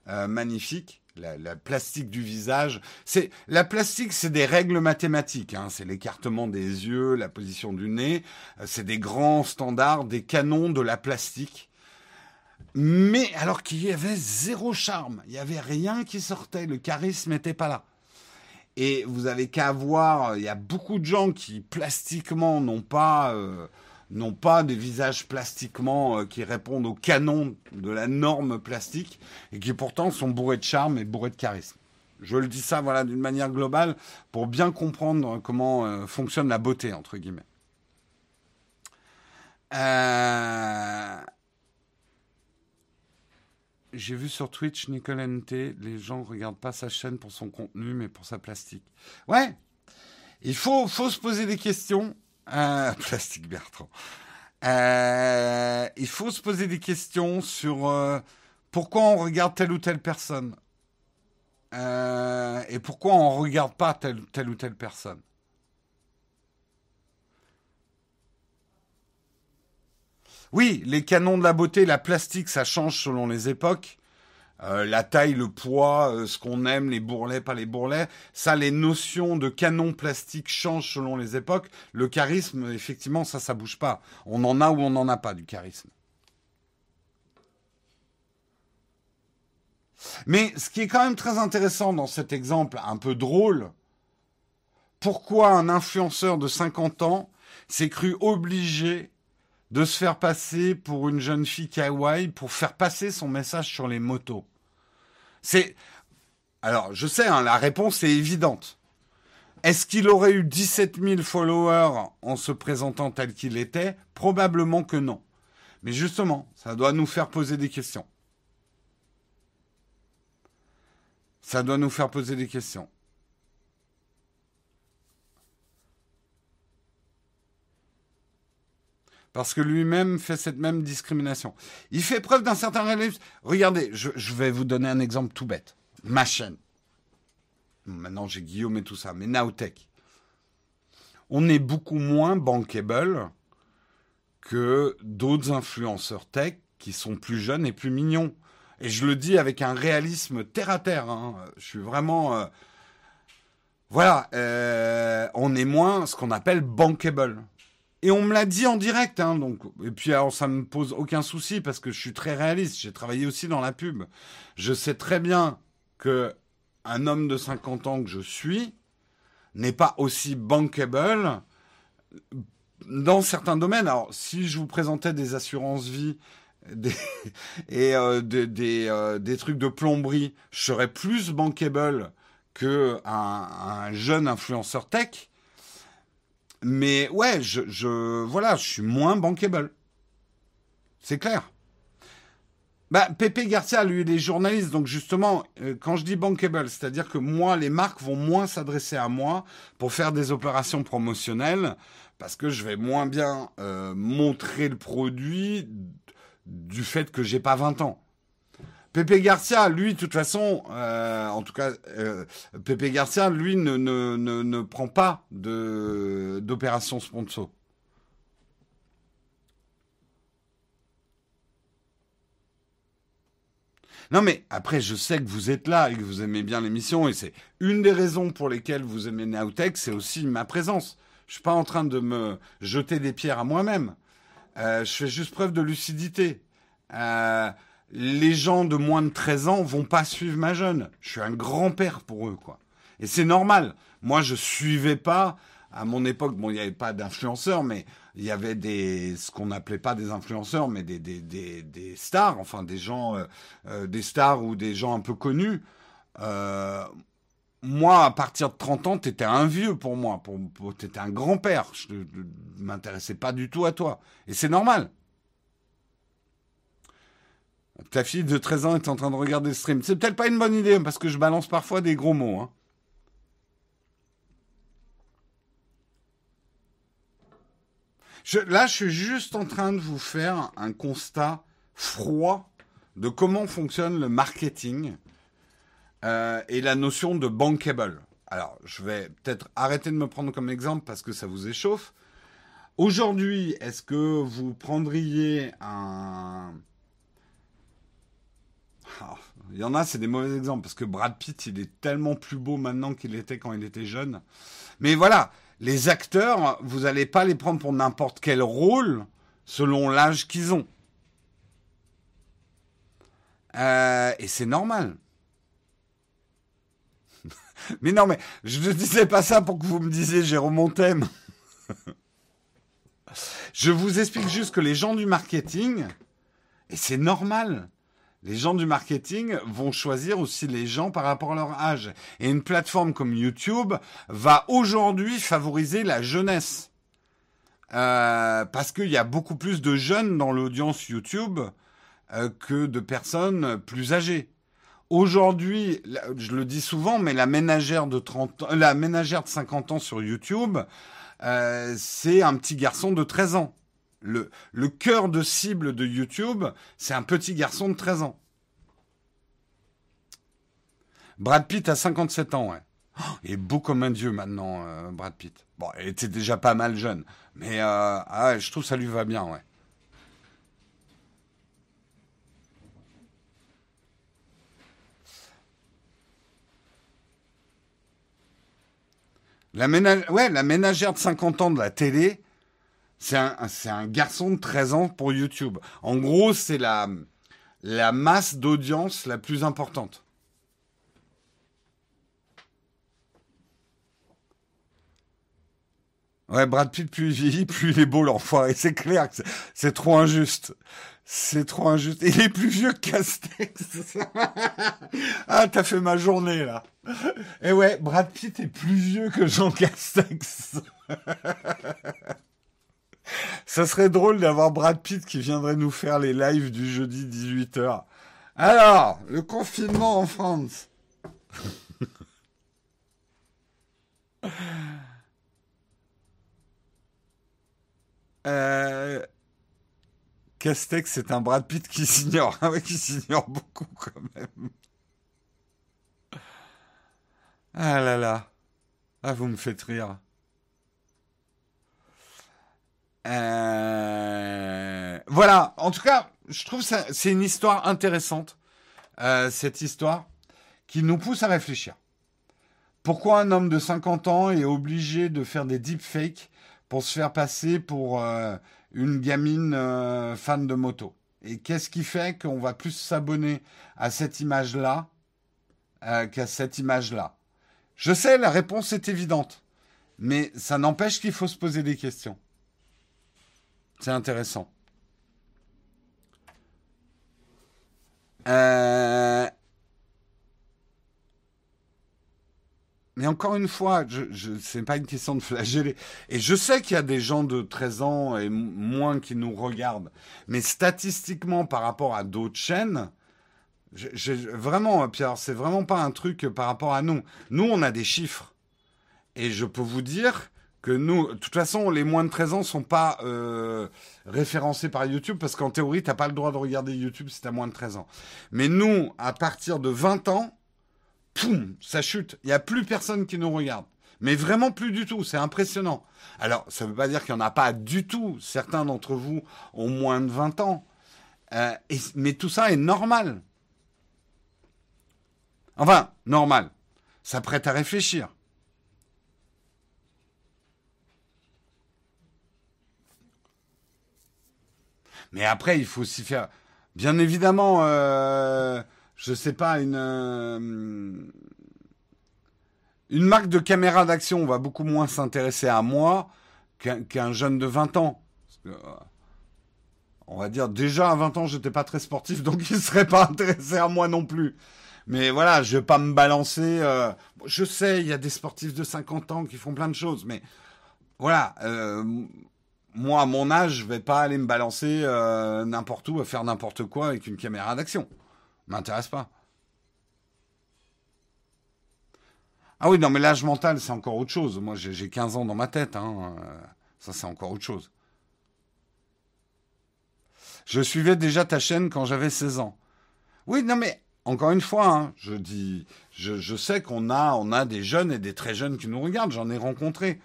euh, magnifiques. La, plastique du visage, c'est la plastique, c'est des règles mathématiques. Hein. c'est l'écartement des yeux, la position du nez. Euh, c'est des grands standards, des canons de la plastique. Mais alors qu'il y avait zéro charme, il n'y avait rien qui sortait, le charisme n'était pas là. Et vous avez qu'à voir, il y a beaucoup de gens qui plastiquement n'ont pas, euh, n'ont pas des visages plastiquement euh, qui répondent au canon de la norme plastique et qui pourtant sont bourrés de charme et bourrés de charisme. Je le dis ça voilà d'une manière globale pour bien comprendre comment euh, fonctionne la beauté entre guillemets. Euh j'ai vu sur Twitch Nicole NT, les gens regardent pas sa chaîne pour son contenu, mais pour sa plastique. Ouais, il faut, faut se poser des questions. Euh, plastique Bertrand. Euh, il faut se poser des questions sur euh, pourquoi on regarde telle ou telle personne? et pourquoi on ne regarde pas telle, telle ou telle personne? Oui, les canons de la beauté, la plastique, ça change selon les époques. Euh, la taille, le poids, euh, ce qu'on aime, les bourrelets, pas les bourrelets. Ça, les notions de canon plastique changent selon les époques. Le charisme, effectivement, ça, ça bouge pas. On en a ou on n'en a pas du charisme. Mais ce qui est quand même très intéressant dans cet exemple un peu drôle, pourquoi un influenceur de 50 ans s'est cru obligé de se faire passer pour une jeune fille kawaii pour faire passer son message sur les motos? Alors je sais, hein, la réponse est évidente. Est-ce qu'il aurait eu 17 000 followers en se présentant tel qu'il était? Probablement que non. Mais justement, ça doit nous faire poser des questions. Ça doit nous faire poser des questions. Parce que lui-même fait cette même discrimination. Il fait preuve d'un certain réalisme. Regardez, je, vais vous donner un exemple tout bête. Ma chaîne. Maintenant, j'ai Guillaume et tout ça, mais Nowtech. On est beaucoup moins bankable que d'autres influenceurs tech qui sont plus jeunes et plus mignons. Et je le dis avec un réalisme terre à terre. Hein. Je suis vraiment. Euh, voilà, euh, on est moins ce qu'on appelle bankable. Et on me l'a dit en direct, hein, donc. Et puis alors ça me pose aucun souci parce que je suis très réaliste. J'ai travaillé aussi dans la pub. Je sais très bien que un homme de 50 ans que je suis n'est pas aussi bankable dans certains domaines. Alors si je vous présentais des assurances vie et euh, des, euh, des, trucs de plomberie, je serais plus bankable que un jeune influenceur tech. Mais ouais, je, je, voilà, je suis moins bankable. C'est clair. Bah, Pepe Garcia, lui, il est journaliste, donc justement, euh, quand je dis bankable, c'est-à-dire que moi, les marques vont moins s'adresser à moi pour faire des opérations promotionnelles, parce que je vais moins bien euh, montrer le produit du fait que j'ai pas 20 ans. Pepe Garcia, lui, de toute façon, euh, en tout cas, euh, Pepe Garcia, lui, ne, ne, ne, prend pas d'opération sponsor. Non mais après, je sais que vous êtes là et que vous aimez bien l'émission et c'est une des raisons pour lesquelles vous aimez Nowtech, c'est aussi ma présence. Je suis pas en train de me jeter des pierres à moi-même. Euh, je fais juste preuve de lucidité. Euh, les gens de moins de 13 ans vont pas suivre ma jeune. Je suis un grand-père pour eux, quoi. Et c'est normal. Moi, je suivais pas. À mon époque, bon, il n'y avait pas d'influenceurs, mais il y avait des, ce qu'on n'appelait pas des influenceurs, mais des, des, des, des stars, enfin des gens, euh, euh, des stars ou des gens un peu connus. Euh, moi, à partir de 30 ans, t'étais un vieux pour moi. Pour, pour t'étais un grand-père. Je ne m'intéressais pas du tout à toi. Et c'est normal. Ta fille de 13 ans est en train de regarder le stream. C'est peut-être pas une bonne idée parce que je balance parfois des gros mots. Hein. là, je suis juste en train de vous faire un constat froid de comment fonctionne le marketing euh, et la notion de bankable. Alors, je vais peut-être arrêter de me prendre comme exemple parce que ça vous échauffe. Aujourd'hui, est-ce que vous prendriez un, ah, il y en a, c'est des mauvais exemples, parce que Brad Pitt, il est tellement plus beau maintenant qu'il était quand il était jeune. Mais voilà, les acteurs, vous n'allez pas les prendre pour n'importe quel rôle selon l'âge qu'ils ont. Euh, et c'est normal. mais non, mais je ne disais pas ça pour que vous me disiez j'ai remonté. je vous explique juste que les gens du marketing, et c'est normal, les gens du marketing vont choisir aussi les gens par rapport à leur âge. Et une plateforme comme YouTube va aujourd'hui favoriser la jeunesse. Euh, parce qu'il y a beaucoup plus de jeunes dans l'audience YouTube euh, que de personnes plus âgées. Aujourd'hui, je le dis souvent, mais la ménagère de 30 la ménagère de 50 ans sur YouTube, euh, c'est un petit garçon de 13 ans. Le, cœur de cible de YouTube, c'est un petit garçon de 13 ans. Brad Pitt a 57 ans, ouais. Oh, il est beau comme un dieu maintenant, euh, Brad Pitt. Bon, il était déjà pas mal jeune, mais euh, ah, je trouve ça lui va bien, ouais. La, ouais, la ménagère de 50 ans de la télé, c'est un, garçon de 13 ans pour YouTube. En gros, c'est la, la masse d'audience la plus importante. Ouais, Brad Pitt, plus il vieillit, plus il est beau, l'enfoiré. C'est clair que c'est trop injuste. C'est trop injuste. Il est plus vieux que Castex. ah, t'as fait ma journée, là. Et ouais, Brad Pitt est plus vieux que Jean Castex. Ça serait drôle d'avoir Brad Pitt qui viendrait nous faire les lives du jeudi 18h. Alors, le confinement en France. Euh... Castex, c'est un Brad Pitt qui s'ignore. Qui s'ignore beaucoup quand même. Ah là là. Ah, vous me faites rire. Euh... Voilà. En tout cas, je trouve ça, c'est une histoire intéressante. Euh, cette histoire qui nous pousse à réfléchir. Pourquoi un homme de 50 ans est obligé de faire des deepfakes pour se faire passer pour euh, une gamine fan de moto? Et qu'est-ce qui fait qu'on va plus s'abonner à cette image-là qu'à cette image-là? Je sais, la réponse est évidente, mais ça n'empêche qu'il faut se poser des questions. C'est intéressant. Euh, Mais encore une fois, je, je, c'est pas une question de flageller. Et je sais qu'il y a des gens de 13 ans et moins qui nous regardent. Mais statistiquement, par rapport à d'autres chaînes, vraiment, Pierre, c'est vraiment pas un truc par rapport à nous. Nous, on a des chiffres. Et je peux vous dire que nous, de toute façon, les moins de 13 ans sont pas euh, référencés par YouTube parce qu'en théorie, t'as pas le droit de regarder YouTube si t'as moins de 13 ans. Mais nous, à partir de 20 ans, poum, ça chute. Il n'y a plus personne qui nous regarde. Mais vraiment plus du tout. C'est impressionnant. Alors, ça ne veut pas dire qu'il n'y en a pas du tout. Certains d'entre vous ont moins de 20 ans. Euh, mais tout ça est normal. Enfin, normal. Ça prête à réfléchir. Mais après, il faut aussi faire. Bien évidemment, euh, je sais pas, une, euh, une marque de caméra d'action va beaucoup moins s'intéresser à moi qu'un jeune de 20 ans. Euh, on va dire, déjà à 20 ans, j'étais pas très sportif, donc il serait pas intéressé à moi non plus. Mais voilà, je vais pas me balancer. Euh, je sais, il y a des sportifs de 50 ans qui font plein de choses, mais voilà, moi à mon âge, je vais pas aller me balancer n'importe où à faire n'importe quoi avec une caméra d'action. M'intéresse pas. Ah oui, non, mais l'âge mental, c'est encore autre chose. Moi, j'ai 15 ans dans ma tête. Hein. Ça, c'est encore autre chose. Je suivais déjà ta chaîne quand j'avais 16 ans. Oui, non, mais encore une fois, hein, je dis, je, sais qu'on a, on a des jeunes et des très jeunes qui nous regardent. J'en ai rencontré,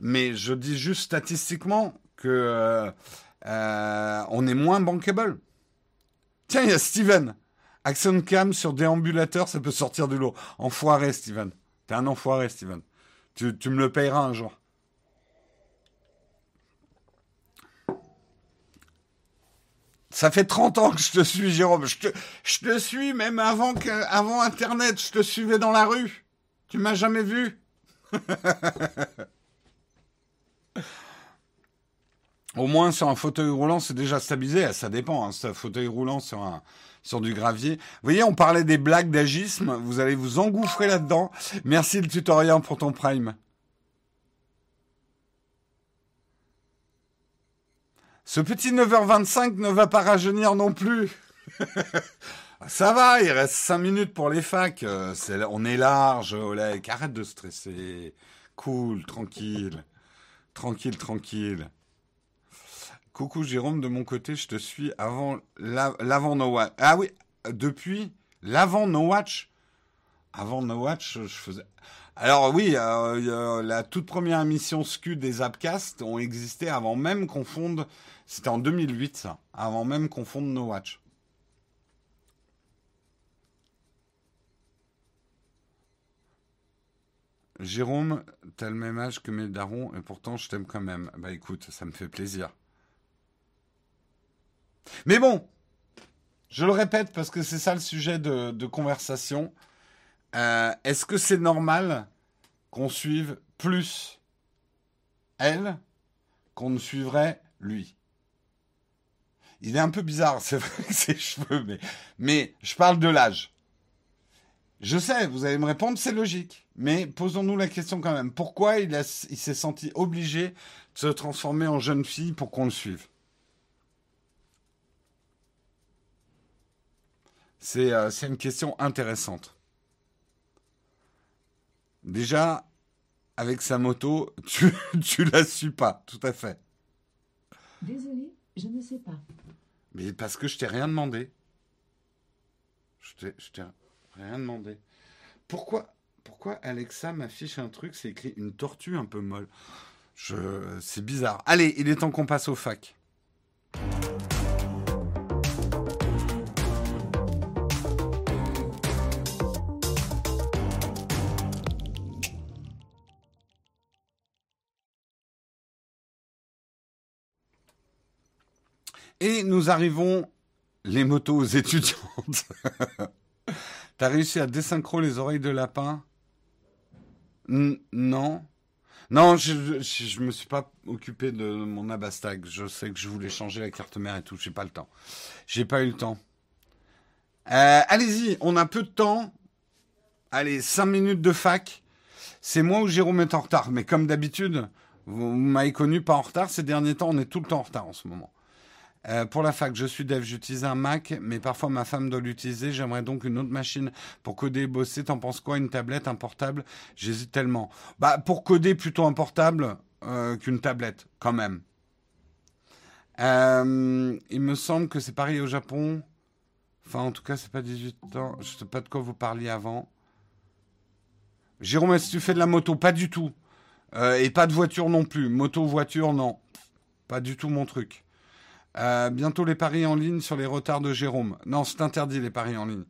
mais je dis juste statistiquement euh, euh, on est moins bankable. Tiens, il y a Steven. Action cam sur déambulateur, ça peut sortir du lot. Enfoiré, Steven. T'es un enfoiré, Steven. Tu, me le payeras un jour. Ça fait 30 ans que je te suis, Jérôme. Je te, suis même avant, avant Internet. Je te suivais dans la rue. Tu m'as jamais vu. Au moins sur un fauteuil roulant, c'est déjà stabilisé. Ça dépend. Hein, un fauteuil roulant sur un sur du gravier. Vous voyez, on parlait des blagues d'agisme. Vous allez vous engouffrer là-dedans. Merci le tutoriel pour ton prime. Ce petit 9h25 ne va pas rajeunir non plus. Ça va, il reste 5 minutes pour les facs. Euh, on est large, Oleg. Arrête de stresser. Cool, tranquille. Tranquille, tranquille. Coucou Jérôme, de mon côté, je te suis avant l'avant No Watch. Ah oui, depuis l'avant No Watch. Avant No Watch, je faisais. Alors oui, euh, la toute première émission SCU des Appcasts ont existé avant même qu'on fonde c'était en 2008, ça, avant même qu'on fonde No Watch. Jérôme, t'as le même âge que mes darons et pourtant je t'aime quand même. Bah écoute, ça me fait plaisir. Mais bon, je le répète parce que c'est ça le sujet de, conversation. Euh, est-ce que c'est normal qu'on suive plus elle qu'on ne suivrait lui? Il est un peu bizarre, c'est vrai que ses cheveux, mais, je parle de l'âge. Je sais, vous allez me répondre, c'est logique. Mais posons-nous la question quand même. Pourquoi il s'est senti obligé de se transformer en jeune fille pour qu'on le suive? Euh, C'est une question intéressante. Déjà, avec sa moto, tu, tu la suis pas, tout à fait. Désolé, je ne sais pas. Mais parce que je t'ai rien demandé. Je t'ai rien demandé. Pourquoi, pourquoi Alexa m'affiche un truc, c'est écrit une tortue un peu molle? C'est bizarre. Allez, il est temps qu'on passe au fac. Et nous arrivons les motos étudiantes. T'as réussi à désynchro les oreilles de lapin? Non. Non, je, ne me suis pas occupé de mon Abastag. Je sais que je voulais changer la carte mère et tout. J'ai pas le temps. J'ai pas eu le temps. Euh, allez-y, on a peu de temps. Allez, 5 minutes de fac. C'est moi ou Jérôme est en retard. Mais comme d'habitude, vous m'avez connu pas en retard. Ces derniers temps, on est tout le temps en retard en ce moment. Euh, pour la fac, je suis dev, j'utilise un Mac, mais parfois ma femme doit l'utiliser. J'aimerais donc une autre machine pour coder et bosser. T'en penses quoi Une tablette, un portable? J'hésite tellement. Bah, pour coder, plutôt un portable euh, qu'une tablette, quand même. Euh, il me semble que c'est pareil au Japon. Enfin, en tout cas, c'est pas 18 ans. Je sais pas de quoi vous parliez avant. Jérôme, est-ce que tu fais de la moto? Pas du tout. et pas de voiture non plus. Moto, voiture, non. Pas du tout mon truc. Euh, bientôt les paris en ligne sur les retards de Jérôme. Non, c'est interdit les paris en ligne.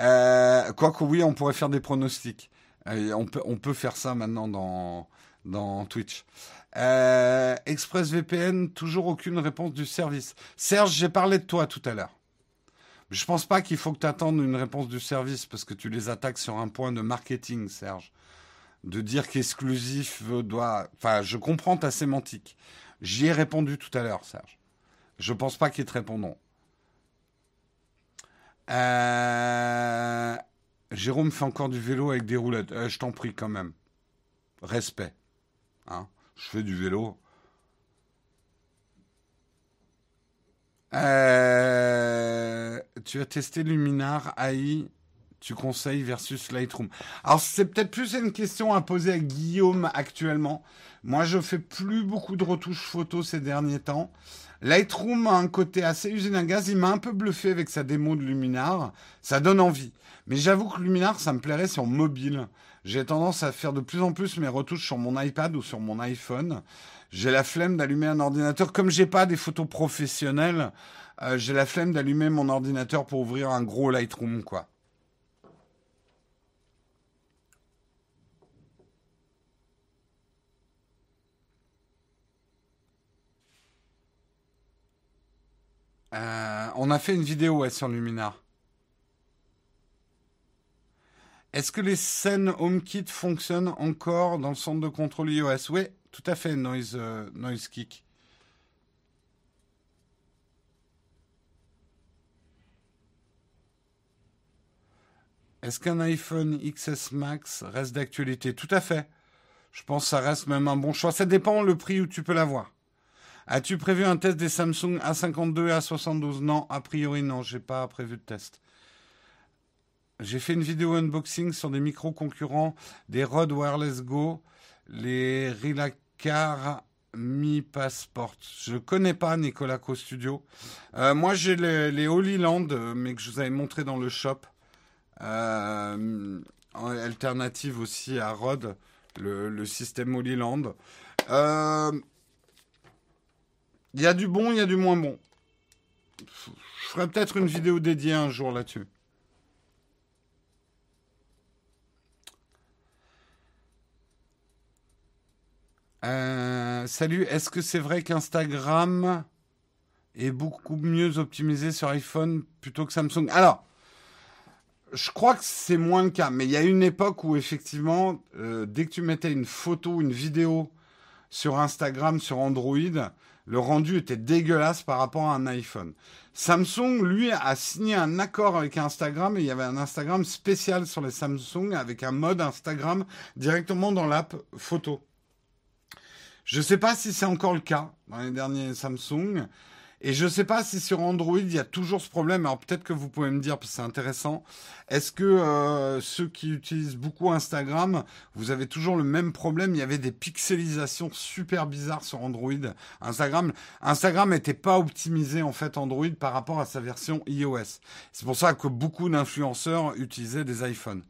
Euh, Quoique oui, on pourrait faire des pronostics. Euh, on, peut, faire ça maintenant dans, dans Twitch. Euh, ExpressVPN, toujours aucune réponse du service. Serge, j'ai parlé de toi tout à l'heure. Je pense pas qu'il faut que tu attendes une réponse du service parce que tu les attaques sur un point de marketing, Serge. De dire qu'exclusif doit. Enfin, je comprends ta sémantique. J'y ai répondu tout à l'heure, Serge. Je pense pas qu'ils te répondront. Euh, Jérôme fait encore du vélo avec des roulettes. Euh, je t'en prie quand même. Respect. Hein je fais du vélo. Euh, tu as testé Luminar AI, tu conseilles versus Lightroom. Alors c'est peut-être plus une question à poser à Guillaume actuellement. Moi je fais plus beaucoup de retouches photos ces derniers temps. Lightroom a un côté assez usine à gaz. Il m'a un peu bluffé avec sa démo de Luminar. Ça donne envie. Mais j'avoue que Luminar, ça me plairait sur mobile. J'ai tendance à faire de plus en plus mes retouches sur mon iPad ou sur mon iPhone. J'ai la flemme d'allumer un ordinateur. Comme j'ai pas des photos professionnelles, euh, j'ai la flemme d'allumer mon ordinateur pour ouvrir un gros Lightroom, quoi. Euh, on a fait une vidéo sur Luminar. Est-ce que les scènes HomeKit fonctionnent encore dans le centre de contrôle iOS? Oui, tout à fait, Noise, euh, noise Kick. Est-ce qu'un iPhone XS Max reste d'actualité? Tout à fait. Je pense que ça reste même un bon choix. Ça dépend le prix où tu peux l'avoir. As-tu prévu un test des Samsung A52 et A72 Non, a priori non, j'ai pas prévu de test. J'ai fait une vidéo unboxing sur des micros concurrents des Rode Wireless Go, les Rilacar Mi Passport. Je connais pas Nicolas Co Studio. Euh, moi, j'ai les, les Holy Land, mais que je vous avais montré dans le shop. Euh, alternative aussi à Rode, le, système Holy Land. Euh, il y a du bon, il y a du moins bon. Je ferai peut-être une vidéo dédiée un jour là-dessus. Euh, salut, est-ce que c'est vrai qu'Instagram est beaucoup mieux optimisé sur iPhone plutôt que Samsung? Alors, je crois que c'est moins le cas, mais il y a une époque où effectivement, euh, dès que tu mettais une photo, une vidéo sur Instagram, sur Android, le rendu était dégueulasse par rapport à un iPhone. Samsung, lui, a signé un accord avec Instagram et il y avait un Instagram spécial sur les Samsung avec un mode Instagram directement dans l'app photo. Je ne sais pas si c'est encore le cas dans les derniers Samsung. Et je ne sais pas si sur Android, il y a toujours ce problème. Alors peut-être que vous pouvez me dire, parce que c'est intéressant. Est-ce que euh, ceux qui utilisent beaucoup Instagram, vous avez toujours le même problème? Il y avait des pixelisations super bizarres sur Android. Instagram, Instagram n'était pas optimisé en fait Android par rapport à sa version iOS. C'est pour ça que beaucoup d'influenceurs utilisaient des iPhones.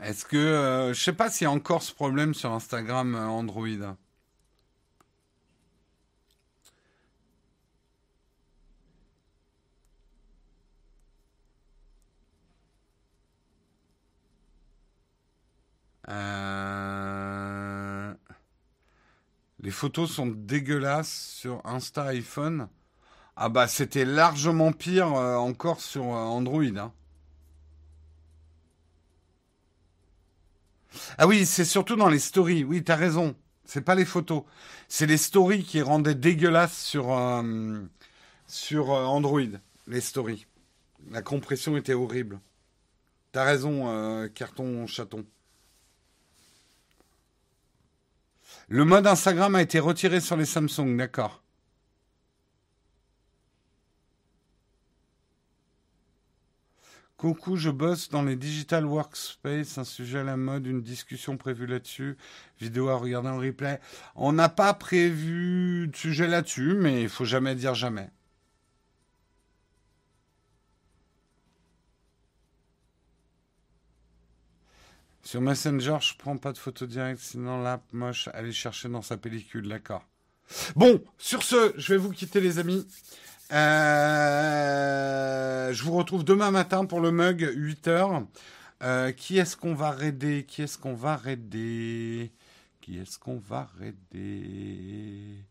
Est-ce que. Euh, je sais pas s'il y a encore ce problème sur Instagram euh, Android. Euh, les photos sont dégueulasses sur Insta iPhone. Ah bah c'était largement pire encore sur Android. Hein. Ah oui, c'est surtout dans les stories. Oui, t'as raison. C'est pas les photos. C'est les stories qui rendaient dégueulasse sur, euh, euh, Android. Les stories. La compression était horrible. T'as raison, euh, carton chaton. Le mode Instagram a été retiré sur les Samsung, d'accord. Coucou, je bosse dans les digital workspace, un sujet à la mode, une discussion prévue là-dessus, vidéo à regarder en replay. On n'a pas prévu de sujet là-dessus, mais il faut jamais dire jamais. Sur Messenger, je prends pas de photo directe, sinon l'app moche, allez chercher dans sa pellicule, d'accord. Bon, sur ce, je vais vous quitter les amis. Euh, je vous retrouve demain matin pour le mug 8h. Euh, qui est-ce qu'on va raider? Qui est-ce qu'on va raider? Qui est-ce qu'on va raider?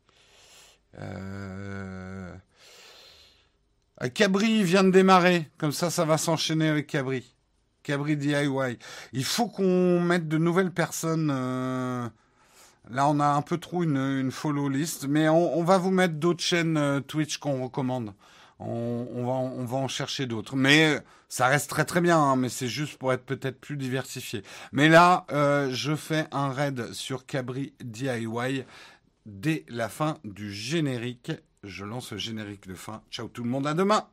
Euh... Cabri vient de démarrer. Comme ça, ça va s'enchaîner avec Cabri. Cabri DIY. Il faut qu'on mette de nouvelles personnes. Euh, Là, on a un peu trop une, follow list, mais on, va vous mettre d'autres chaînes euh, Twitch qu'on recommande. On, va, on va en chercher d'autres. Mais ça reste très très bien, hein, mais c'est juste pour être peut-être plus diversifié. Mais là, euh, je fais un raid sur Cabri DIY dès la fin du générique. Je lance le générique de fin. Ciao tout le monde, à demain